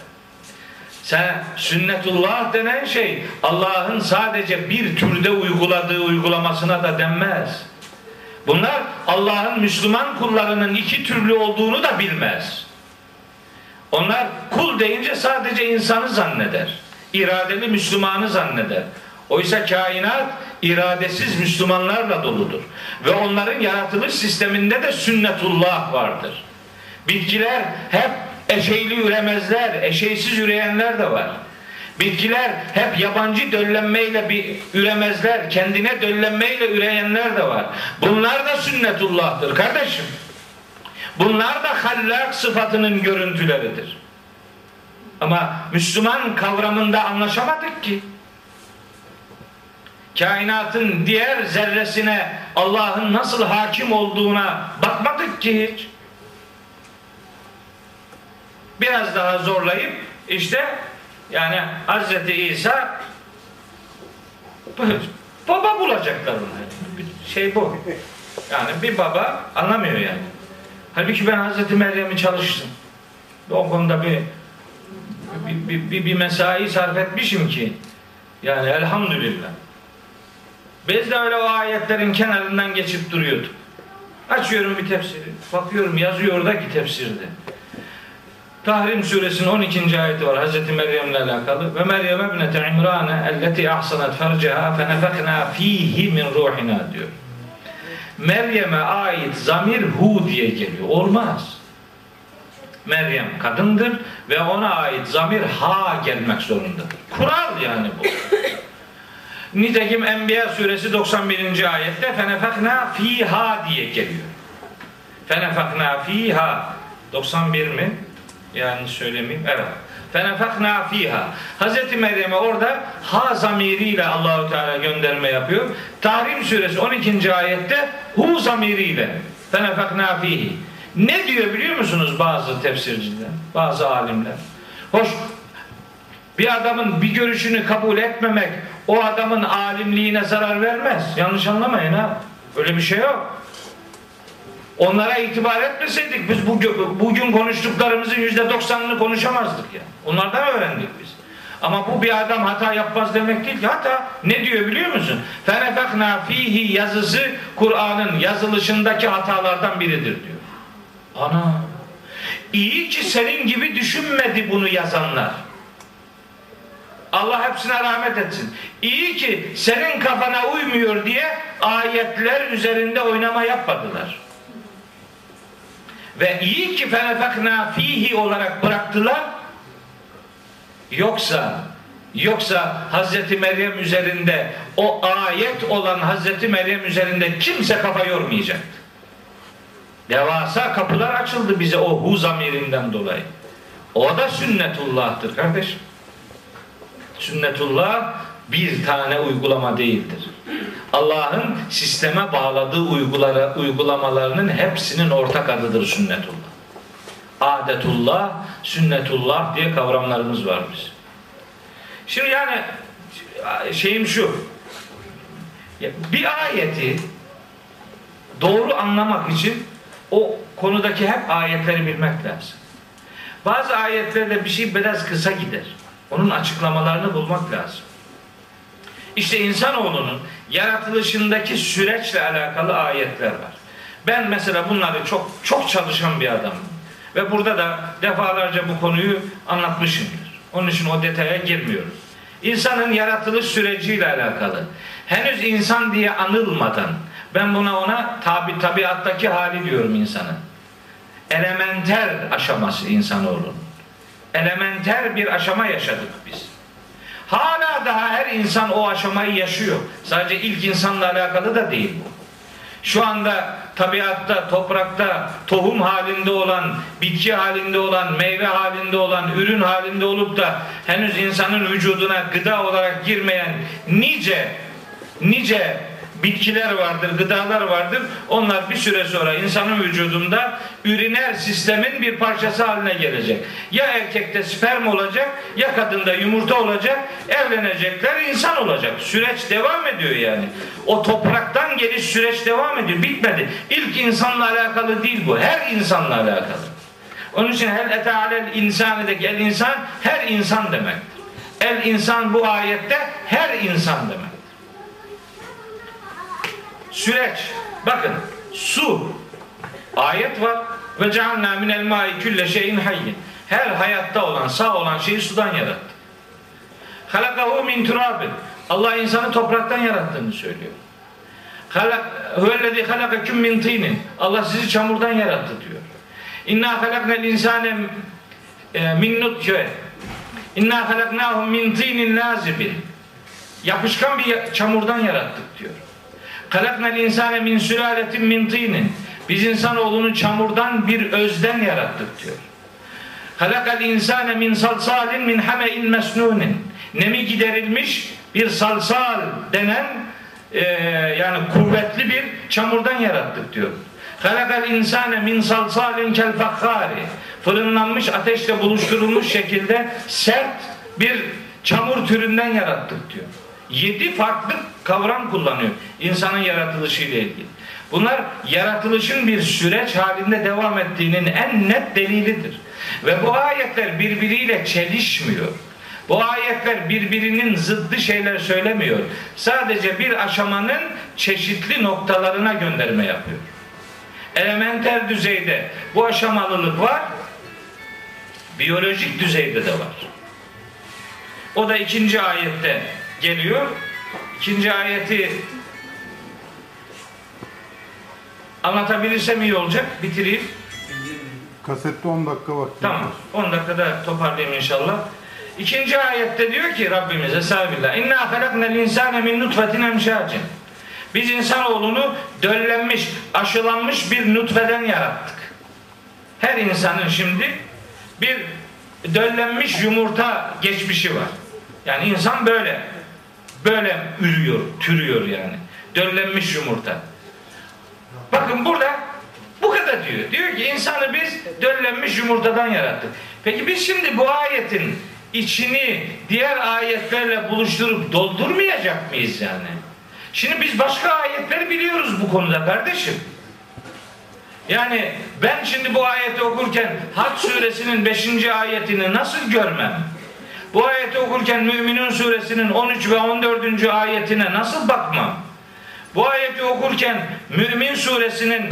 Sen sünnetullah denen şey Allah'ın sadece bir türde uyguladığı uygulamasına da denmez. Bunlar Allah'ın Müslüman kullarının iki türlü olduğunu da bilmez. Onlar kul deyince sadece insanı zanneder. İradeli Müslümanı zanneder. Oysa kainat iradesiz Müslümanlarla doludur. Ve onların yaratılış sisteminde de sünnetullah vardır. Bitkiler hep eşeyli üremezler, eşeysiz üreyenler de var. Bitkiler hep yabancı döllenmeyle bir üremezler, kendine döllenmeyle üreyenler de var. Bunlar da sünnetullah'tır kardeşim. Bunlar da hallak sıfatının görüntüleridir. Ama Müslüman kavramında anlaşamadık ki. Kainatın diğer zerresine Allah'ın nasıl hakim olduğuna bakmadık ki hiç. Biraz daha zorlayıp işte yani Hazreti İsa baba bulacaklar. Bir şey bu. Yani bir baba anlamıyor yani. Halbuki ben Hazreti Meryem'i çalıştım. O konuda bir bir, bir, bir, bir mesai sarf etmişim ki yani elhamdülillah. Biz de öyle o ayetlerin kenarından geçip duruyorduk. Açıyorum bir tefsiri. Bakıyorum yazıyor oradaki tefsirde. Tahrim suresinin 12. ayeti var Hazreti Meryem'le alakalı. Ve Meryem ebnete İmran'e elleti ahsanat ferceha fenefekna fihi min ruhina diyor. Meryem'e ait zamir hu diye geliyor. Olmaz. Meryem kadındır ve ona ait zamir ha gelmek zorundadır. Kural yani bu. <coughs> Nitekim Enbiya suresi 91. ayette fenefekna fiha diye geliyor. Fenefekna fiha 91 mi? Yani söylemeyeyim. Evet. Fenefekna fiha. Hazreti Meryem'e orada ha zamiriyle Allahu Teala gönderme yapıyor. Tahrim suresi 12. ayette hu zamiriyle fenefekna fihi. Ne diyor biliyor musunuz bazı tefsirciler, bazı alimler? Hoş bir adamın bir görüşünü kabul etmemek o adamın alimliğine zarar vermez. Yanlış anlamayın ha. Öyle bir şey yok. Onlara itibar etmeseydik biz bugün, bugün konuştuklarımızın yüzde doksanını konuşamazdık ya. Onlardan öğrendik biz. Ama bu bir adam hata yapmaz demek değil ki. Hata ne diyor biliyor musun? Fenefekna fihi yazısı Kur'an'ın yazılışındaki hatalardan biridir diyor. Ana İyi ki senin gibi düşünmedi bunu yazanlar. Allah hepsine rahmet etsin. İyi ki senin kafana uymuyor diye ayetler üzerinde oynama yapmadılar. Ve iyi ki fenefekna fihi olarak bıraktılar. Yoksa yoksa Hazreti Meryem üzerinde o ayet olan Hazreti Meryem üzerinde kimse kafa yormayacaktı. Devasa kapılar açıldı bize o hu zamirinden dolayı. O da sünnetullah'tır kardeşim. Sünnetullah bir tane uygulama değildir. Allah'ın sisteme bağladığı uygulara, uygulamalarının hepsinin ortak adıdır sünnetullah. Adetullah, sünnetullah diye kavramlarımız var biz. Şimdi yani şeyim şu. Bir ayeti doğru anlamak için o konudaki hep ayetleri bilmek lazım. Bazı ayetlerde bir şey biraz kısa gider. Onun açıklamalarını bulmak lazım. İşte insanoğlunun yaratılışındaki süreçle alakalı ayetler var. Ben mesela bunları çok çok çalışan bir adamım. Ve burada da defalarca bu konuyu anlatmışımdır. Onun için o detaya girmiyorum. İnsanın yaratılış süreciyle alakalı. Henüz insan diye anılmadan ben buna ona tabi tabiattaki hali diyorum insanın. Elementer aşaması insanoğlunun. Elementer bir aşama yaşadık biz. Hala daha her insan o aşamayı yaşıyor. Sadece ilk insanla alakalı da değil bu. Şu anda tabiatta, toprakta tohum halinde olan, bitki halinde olan, meyve halinde olan, ürün halinde olup da henüz insanın vücuduna gıda olarak girmeyen nice nice bitkiler vardır, gıdalar vardır. Onlar bir süre sonra insanın vücudunda üriner sistemin bir parçası haline gelecek. Ya erkekte sperm olacak, ya kadında yumurta olacak, evlenecekler, insan olacak. Süreç devam ediyor yani. O topraktan geliş süreç devam ediyor. Bitmedi. İlk insanla alakalı değil bu. Her insanla alakalı. Onun için hel ete alel insanedeki el insan her insan demektir. El insan bu ayette her insan demek. Süreç. Bakın su ayet var ve cealna minel mai külle şeyin hayyin. Her hayatta olan, sağ olan şeyi sudan yarattı. Halakahu min turabin. Allah insanı topraktan yarattığını söylüyor. Halak huvellezî halakaküm min tînin. Allah sizi çamurdan yarattı diyor. İnna halaknel insane e, min nutfe. İnna halaknahum min tînin lazibin. Yapışkan bir çamurdan yarattık diyor. Halaknel insane min sülaletin min tînin. Biz insanoğlunu çamurdan bir özden yarattık diyor. Halakal insane min salsalin min hame'in mesnunin. Nemi giderilmiş bir salsal denen e, yani kuvvetli bir çamurdan yarattık diyor. Halakal insane min salsalin kel fakhari. Fırınlanmış ateşle buluşturulmuş şekilde sert bir çamur türünden yarattık diyor. Yedi farklı kavram kullanıyor insanın yaratılışıyla ilgili. Bunlar yaratılışın bir süreç halinde devam ettiğinin en net delilidir. Ve bu ayetler birbiriyle çelişmiyor. Bu ayetler birbirinin zıddı şeyler söylemiyor. Sadece bir aşamanın çeşitli noktalarına gönderme yapıyor. Elementer düzeyde bu aşamalılık var. Biyolojik düzeyde de var. O da ikinci ayette geliyor. İkinci ayeti anlatabilirsem iyi olacak. Bitireyim. Kasette 10 dakika vakti Tamam. var. 10 dakikada toparlayayım inşallah. İkinci ayette diyor ki Rabbimiz Estağfirullah. İnna halaknel insane min nutfetin emşacin. Biz insanoğlunu döllenmiş, aşılanmış bir nutfeden yarattık. Her insanın şimdi bir döllenmiş yumurta geçmişi var. Yani insan böyle böyle ürüyor, türüyor yani. Döllenmiş yumurta. Bakın burada bu kadar diyor. Diyor ki insanı biz döllenmiş yumurtadan yarattık. Peki biz şimdi bu ayetin içini diğer ayetlerle buluşturup doldurmayacak mıyız yani? Şimdi biz başka ayetleri biliyoruz bu konuda kardeşim. Yani ben şimdi bu ayeti okurken Hac suresinin 5. ayetini nasıl görmem? Bu ayeti okurken Müminun suresinin 13 ve 14. ayetine nasıl bakmam? Bu ayeti okurken Mümin suresinin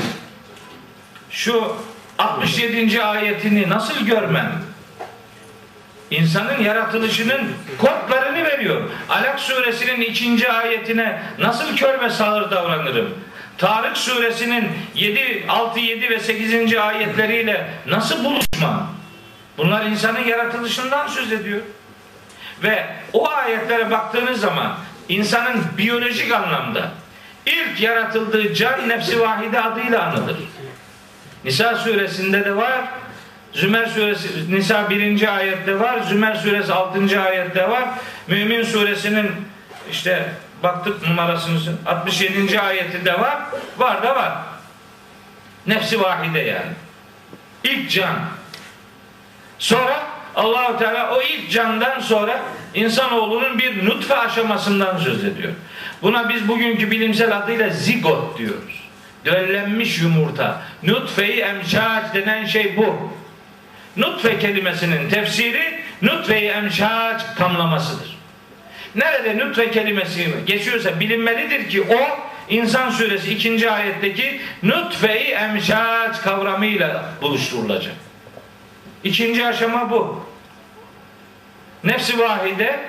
şu 67. ayetini nasıl görmem? İnsanın yaratılışının kodlarını veriyor. Alak suresinin ikinci ayetine nasıl kör ve sağır davranırım? Tarık suresinin 7, 6, 7 ve 8. ayetleriyle nasıl buluşmam? Bunlar insanın yaratılışından söz ediyor. Ve o ayetlere baktığınız zaman insanın biyolojik anlamda ilk yaratıldığı can nefsi vahide adıyla anılır. Nisa suresinde de var. Zümer suresi Nisa 1. ayette var. Zümer suresi 6. ayette var. Mümin suresinin işte baktık numarasını 67. ayetinde var. Var da var. Nefsi vahide yani. İlk can. Sonra Allahu Teala o ilk candan sonra insanoğlunun bir nutfe aşamasından söz ediyor. Buna biz bugünkü bilimsel adıyla zigot diyoruz. Döllenmiş yumurta. Nutfe-i emşaç denen şey bu. Nutfe kelimesinin tefsiri nutfe-i emşaç tamlamasıdır. Nerede nutfe kelimesi geçiyorsa bilinmelidir ki o İnsan suresi 2. ayetteki nutfe-i emşaç kavramıyla buluşturulacak. İkinci aşama bu. Nefsi vahide,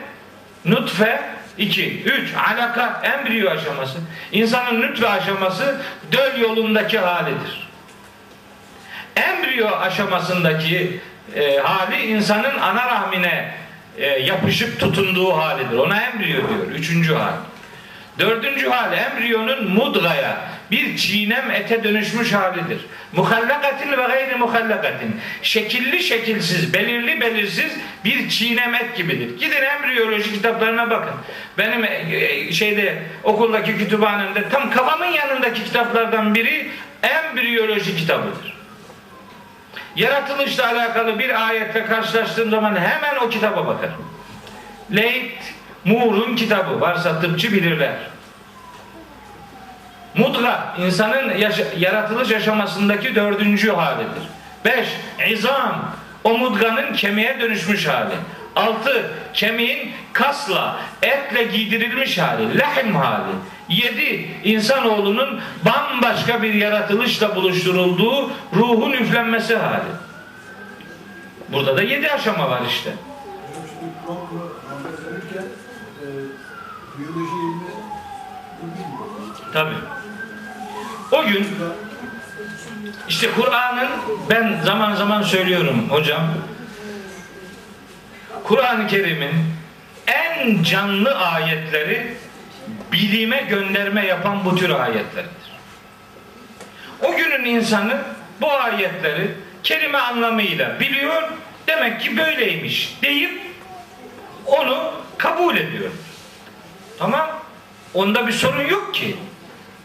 nutfe, iki, üç, alaka, embriyo aşaması. İnsanın nutfe aşaması döl yolundaki halidir. Embriyo aşamasındaki e, hali insanın ana rahmine e, yapışıp tutunduğu halidir. Ona embriyo diyor. Üçüncü hal. Dördüncü hal embriyonun mudgaya bir çiğnem ete dönüşmüş halidir. Muhallakatin ve gayri muhallakatin. Şekilli şekilsiz, belirli belirsiz bir çiğnem et gibidir. Gidin embriyoloji kitaplarına bakın. Benim e, şeyde okuldaki kütüphanemde tam kafamın yanındaki kitaplardan biri embriyoloji kitabıdır. Yaratılışla alakalı bir ayetle karşılaştığım zaman hemen o kitaba bakarım. Leyt Moore'un kitabı varsa tıpçı bilirler. Mudga insanın yaşa- yaratılış aşamasındaki dördüncü halidir. Beş, izam o mudganın kemiğe dönüşmüş hali. Altı, kemiğin kasla, etle giydirilmiş hali, lahim hali. Yedi, insanoğlunun bambaşka bir yaratılışla buluşturulduğu ruhun üflenmesi hali. Burada da yedi aşama var işte. Şimdi Kur'an'ı anlatırken e, biyoloji ilmi bu bilmiyor. Tabii. O gün işte Kur'an'ın ben zaman zaman söylüyorum hocam. Kur'an-ı Kerim'in en canlı ayetleri bilime gönderme yapan bu tür ayetlerdir. O günün insanı bu ayetleri kelime anlamıyla biliyor. Demek ki böyleymiş deyip onu kabul ediyor. Tamam. Onda bir sorun yok ki.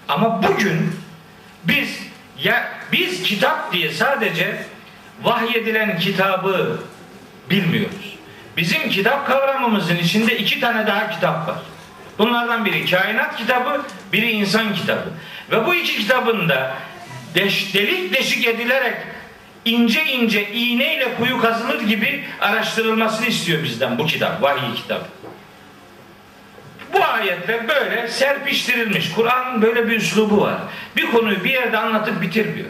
Ama bugün biz ya biz kitap diye sadece vahyedilen kitabı bilmiyoruz. Bizim kitap kavramımızın içinde iki tane daha kitap var. Bunlardan biri kainat kitabı, biri insan kitabı. Ve bu iki kitabın da deş, delik deşik edilerek ince ince iğneyle kuyu kazılır gibi araştırılmasını istiyor bizden bu kitap, vahiy kitabı. Bu ayetler böyle serpiştirilmiş. Kur'an'ın böyle bir üslubu var. Bir konuyu bir yerde anlatıp bitirmiyor.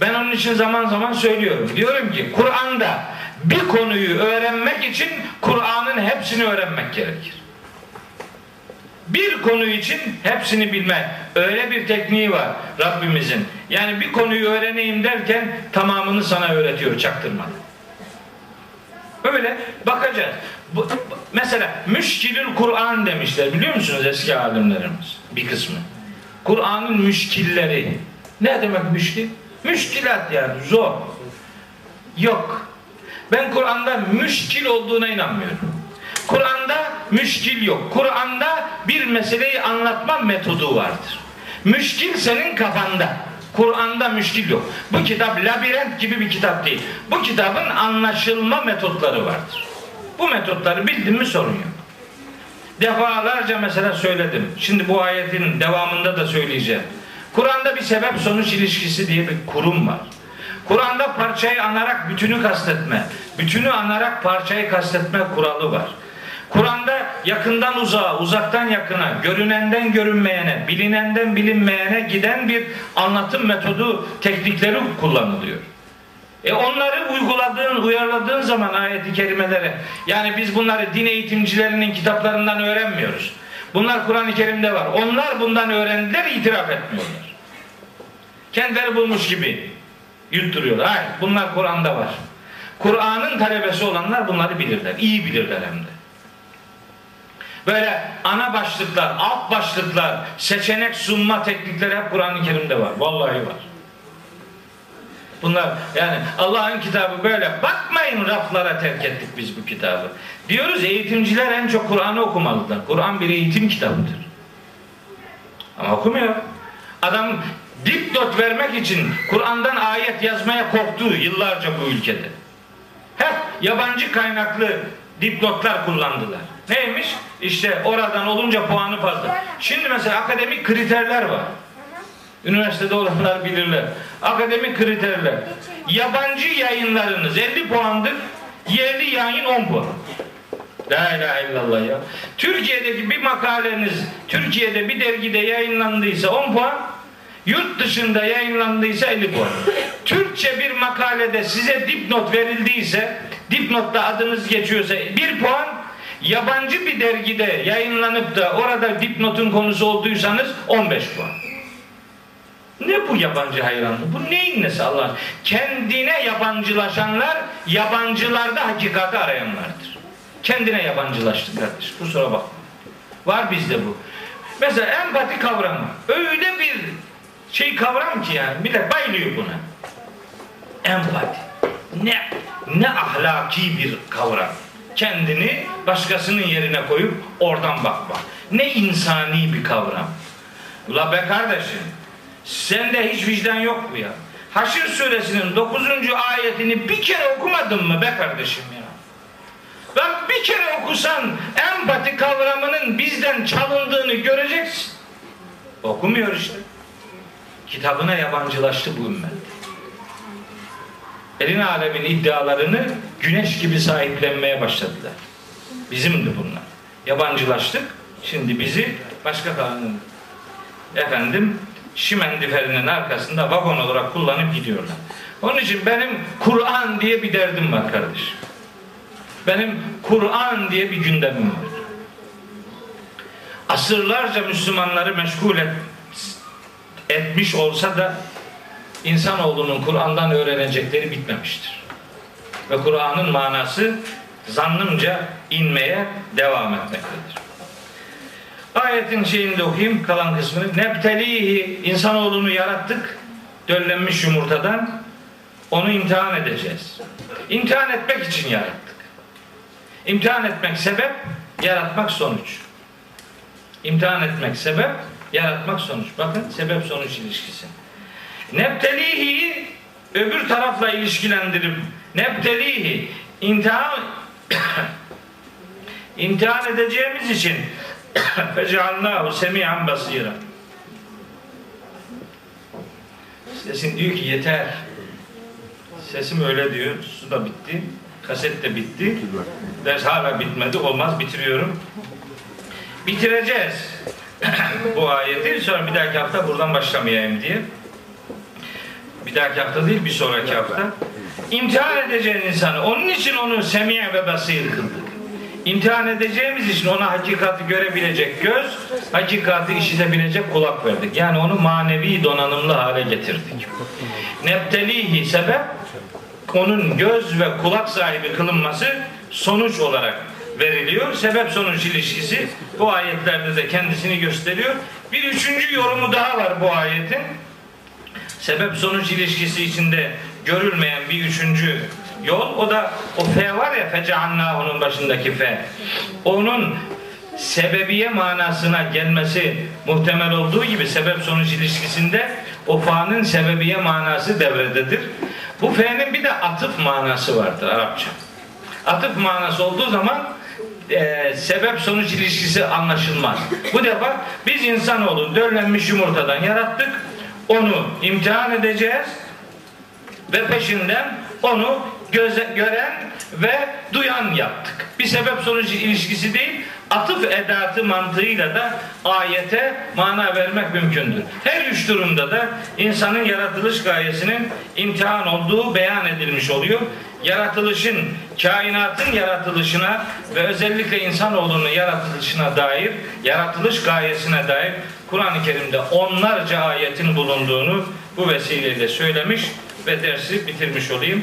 Ben onun için zaman zaman söylüyorum. Diyorum ki Kur'an'da bir konuyu öğrenmek için Kur'an'ın hepsini öğrenmek gerekir. Bir konu için hepsini bilme. Öyle bir tekniği var Rabbimizin. Yani bir konuyu öğreneyim derken tamamını sana öğretiyor çaktırmadan. Öyle bakacağız. Bu- mesela müşkilül Kur'an demişler biliyor musunuz eski alimlerimiz bir kısmı. Kur'an'ın müşkilleri. Ne demek müşkil? Müşkilat yani zor. Yok. Ben Kur'an'da müşkil olduğuna inanmıyorum. Kur'an'da müşkil yok. Kur'an'da bir meseleyi anlatma metodu vardır. Müşkil senin kafanda. Kur'an'da müşkil yok. Bu kitap labirent gibi bir kitap değil. Bu kitabın anlaşılma metotları vardır. Bu metotları bildin mi sorun yok. Defalarca mesela söyledim. Şimdi bu ayetin devamında da söyleyeceğim. Kur'an'da bir sebep sonuç ilişkisi diye bir kurum var. Kur'an'da parçayı anarak bütünü kastetme, bütünü anarak parçayı kastetme kuralı var. Kur'an'da yakından uzağa, uzaktan yakına, görünenden görünmeyene, bilinenden bilinmeyene giden bir anlatım metodu, teknikleri kullanılıyor. E onları uyguladığın, uyarladığın zaman ayeti kerimelere yani biz bunları din eğitimcilerinin kitaplarından öğrenmiyoruz. Bunlar Kur'an-ı Kerim'de var. Onlar bundan öğrendiler, itiraf etmiyorlar. Kendileri bulmuş gibi yutturuyorlar. Hayır, bunlar Kur'an'da var. Kur'an'ın talebesi olanlar bunları bilirler. iyi bilirler hem de. Böyle ana başlıklar, alt başlıklar, seçenek sunma teknikleri hep Kur'an-ı Kerim'de var. Vallahi var. Bunlar yani Allah'ın kitabı böyle. Bakmayın raflara terk ettik biz bu kitabı. Diyoruz eğitimciler en çok Kur'an'ı okumalılar. Kur'an bir eğitim kitabıdır. Ama okumuyor. Adam dipnot vermek için Kur'an'dan ayet yazmaya korktu yıllarca bu ülkede. Hep yabancı kaynaklı dipnotlar kullandılar. Neymiş? İşte oradan olunca puanı fazla. Şimdi mesela akademik kriterler var. Üniversitede olanlar bilirler. Akademik kriterler. Yabancı yayınlarınız 50 puandır. Yerli yayın 10 puan. La ilahe illallah ya. Türkiye'deki bir makaleniz Türkiye'de bir dergide yayınlandıysa 10 puan. Yurt dışında yayınlandıysa 50 puan. Türkçe bir makalede size dipnot verildiyse, dipnotta adınız geçiyorsa 1 puan, yabancı bir dergide yayınlanıp da orada dipnotun konusu olduysanız 15 puan. Ne bu yabancı hayranlığı? Bu neyin nesi Allah? Kendine yabancılaşanlar yabancılarda hakikati arayanlardır. Kendine yabancılaştı kardeş. Kusura bakma. Var bizde bu. Mesela empati kavramı. Öyle bir şey kavram ki yani millet bayılıyor buna. Empati. Ne ne ahlaki bir kavram. Kendini başkasının yerine koyup oradan bakma. Ne insani bir kavram. Ula be kardeşim Sende hiç vicdan yok mu ya? Haşr suresinin 9. ayetini bir kere okumadın mı be kardeşim ya? Bak bir kere okusan empati kavramının bizden çalındığını göreceksin. Okumuyor işte. Kitabına yabancılaştı bu ümmet. Elin alemin iddialarını güneş gibi sahiplenmeye başladılar. Bizimdi bunlar. Yabancılaştık. Şimdi bizi başka kanun efendim şimendiferinin arkasında vagon olarak kullanıp gidiyorlar. Onun için benim Kur'an diye bir derdim var kardeşim. Benim Kur'an diye bir gündemim var. Asırlarca Müslümanları meşgul et, etmiş olsa da insanoğlunun Kur'an'dan öğrenecekleri bitmemiştir. Ve Kur'an'ın manası zannımca inmeye devam etmektedir. Ayetin şeyini de okuyayım kalan kısmını. Nebtelihi insanoğlunu yarattık döllenmiş yumurtadan onu imtihan edeceğiz. İmtihan etmek için yarattık. İmtihan etmek sebep, yaratmak sonuç. İmtihan etmek sebep, yaratmak sonuç. Bakın sebep sonuç ilişkisi. Nebtelihi öbür tarafla ilişkilendirip nebtelihi imtihan <coughs> imtihan edeceğimiz için <coughs> fecealnahu semi'an basira Sesin diyor ki yeter. Sesim öyle diyor. Su da bitti. Kaset de bitti. Ders hala bitmedi. Olmaz bitiriyorum. Bitireceğiz. <coughs> Bu ayeti sonra bir dahaki hafta buradan başlamayayım diye. Bir dahaki hafta değil bir sonraki hafta. İmtihan edeceğin insanı. Onun için onu semiye ve basir kıldık. İmtihan edeceğimiz için ona hakikati görebilecek göz, hakikati işitebilecek kulak verdik. Yani onu manevi donanımlı hale getirdik. Neptelihi sebep onun göz ve kulak sahibi kılınması sonuç olarak veriliyor. Sebep sonuç ilişkisi bu ayetlerde de kendisini gösteriyor. Bir üçüncü yorumu daha var bu ayetin. Sebep sonuç ilişkisi içinde görülmeyen bir üçüncü yol. O da o fe var ya feceannahunun başındaki fe. Onun sebebiye manasına gelmesi muhtemel olduğu gibi sebep sonuç ilişkisinde o fa'nın sebebiye manası devrededir. Bu fe'nin bir de atıf manası vardır Arapça. Atıf manası olduğu zaman e, sebep sonuç ilişkisi anlaşılmaz. Bu defa biz insanoğlu döllenmiş yumurtadan yarattık. Onu imtihan edeceğiz ve peşinden onu göze, gören ve duyan yaptık. Bir sebep sonuç ilişkisi değil. atıf edatı mantığıyla da ayete mana vermek mümkündür. Her üç durumda da insanın yaratılış gayesinin imtihan olduğu beyan edilmiş oluyor. Yaratılışın, kainatın yaratılışına ve özellikle insanoğlunun yaratılışına dair, yaratılış gayesine dair Kur'an-ı Kerim'de onlarca ayetin bulunduğunu bu vesileyle söylemiş ve dersi bitirmiş olayım.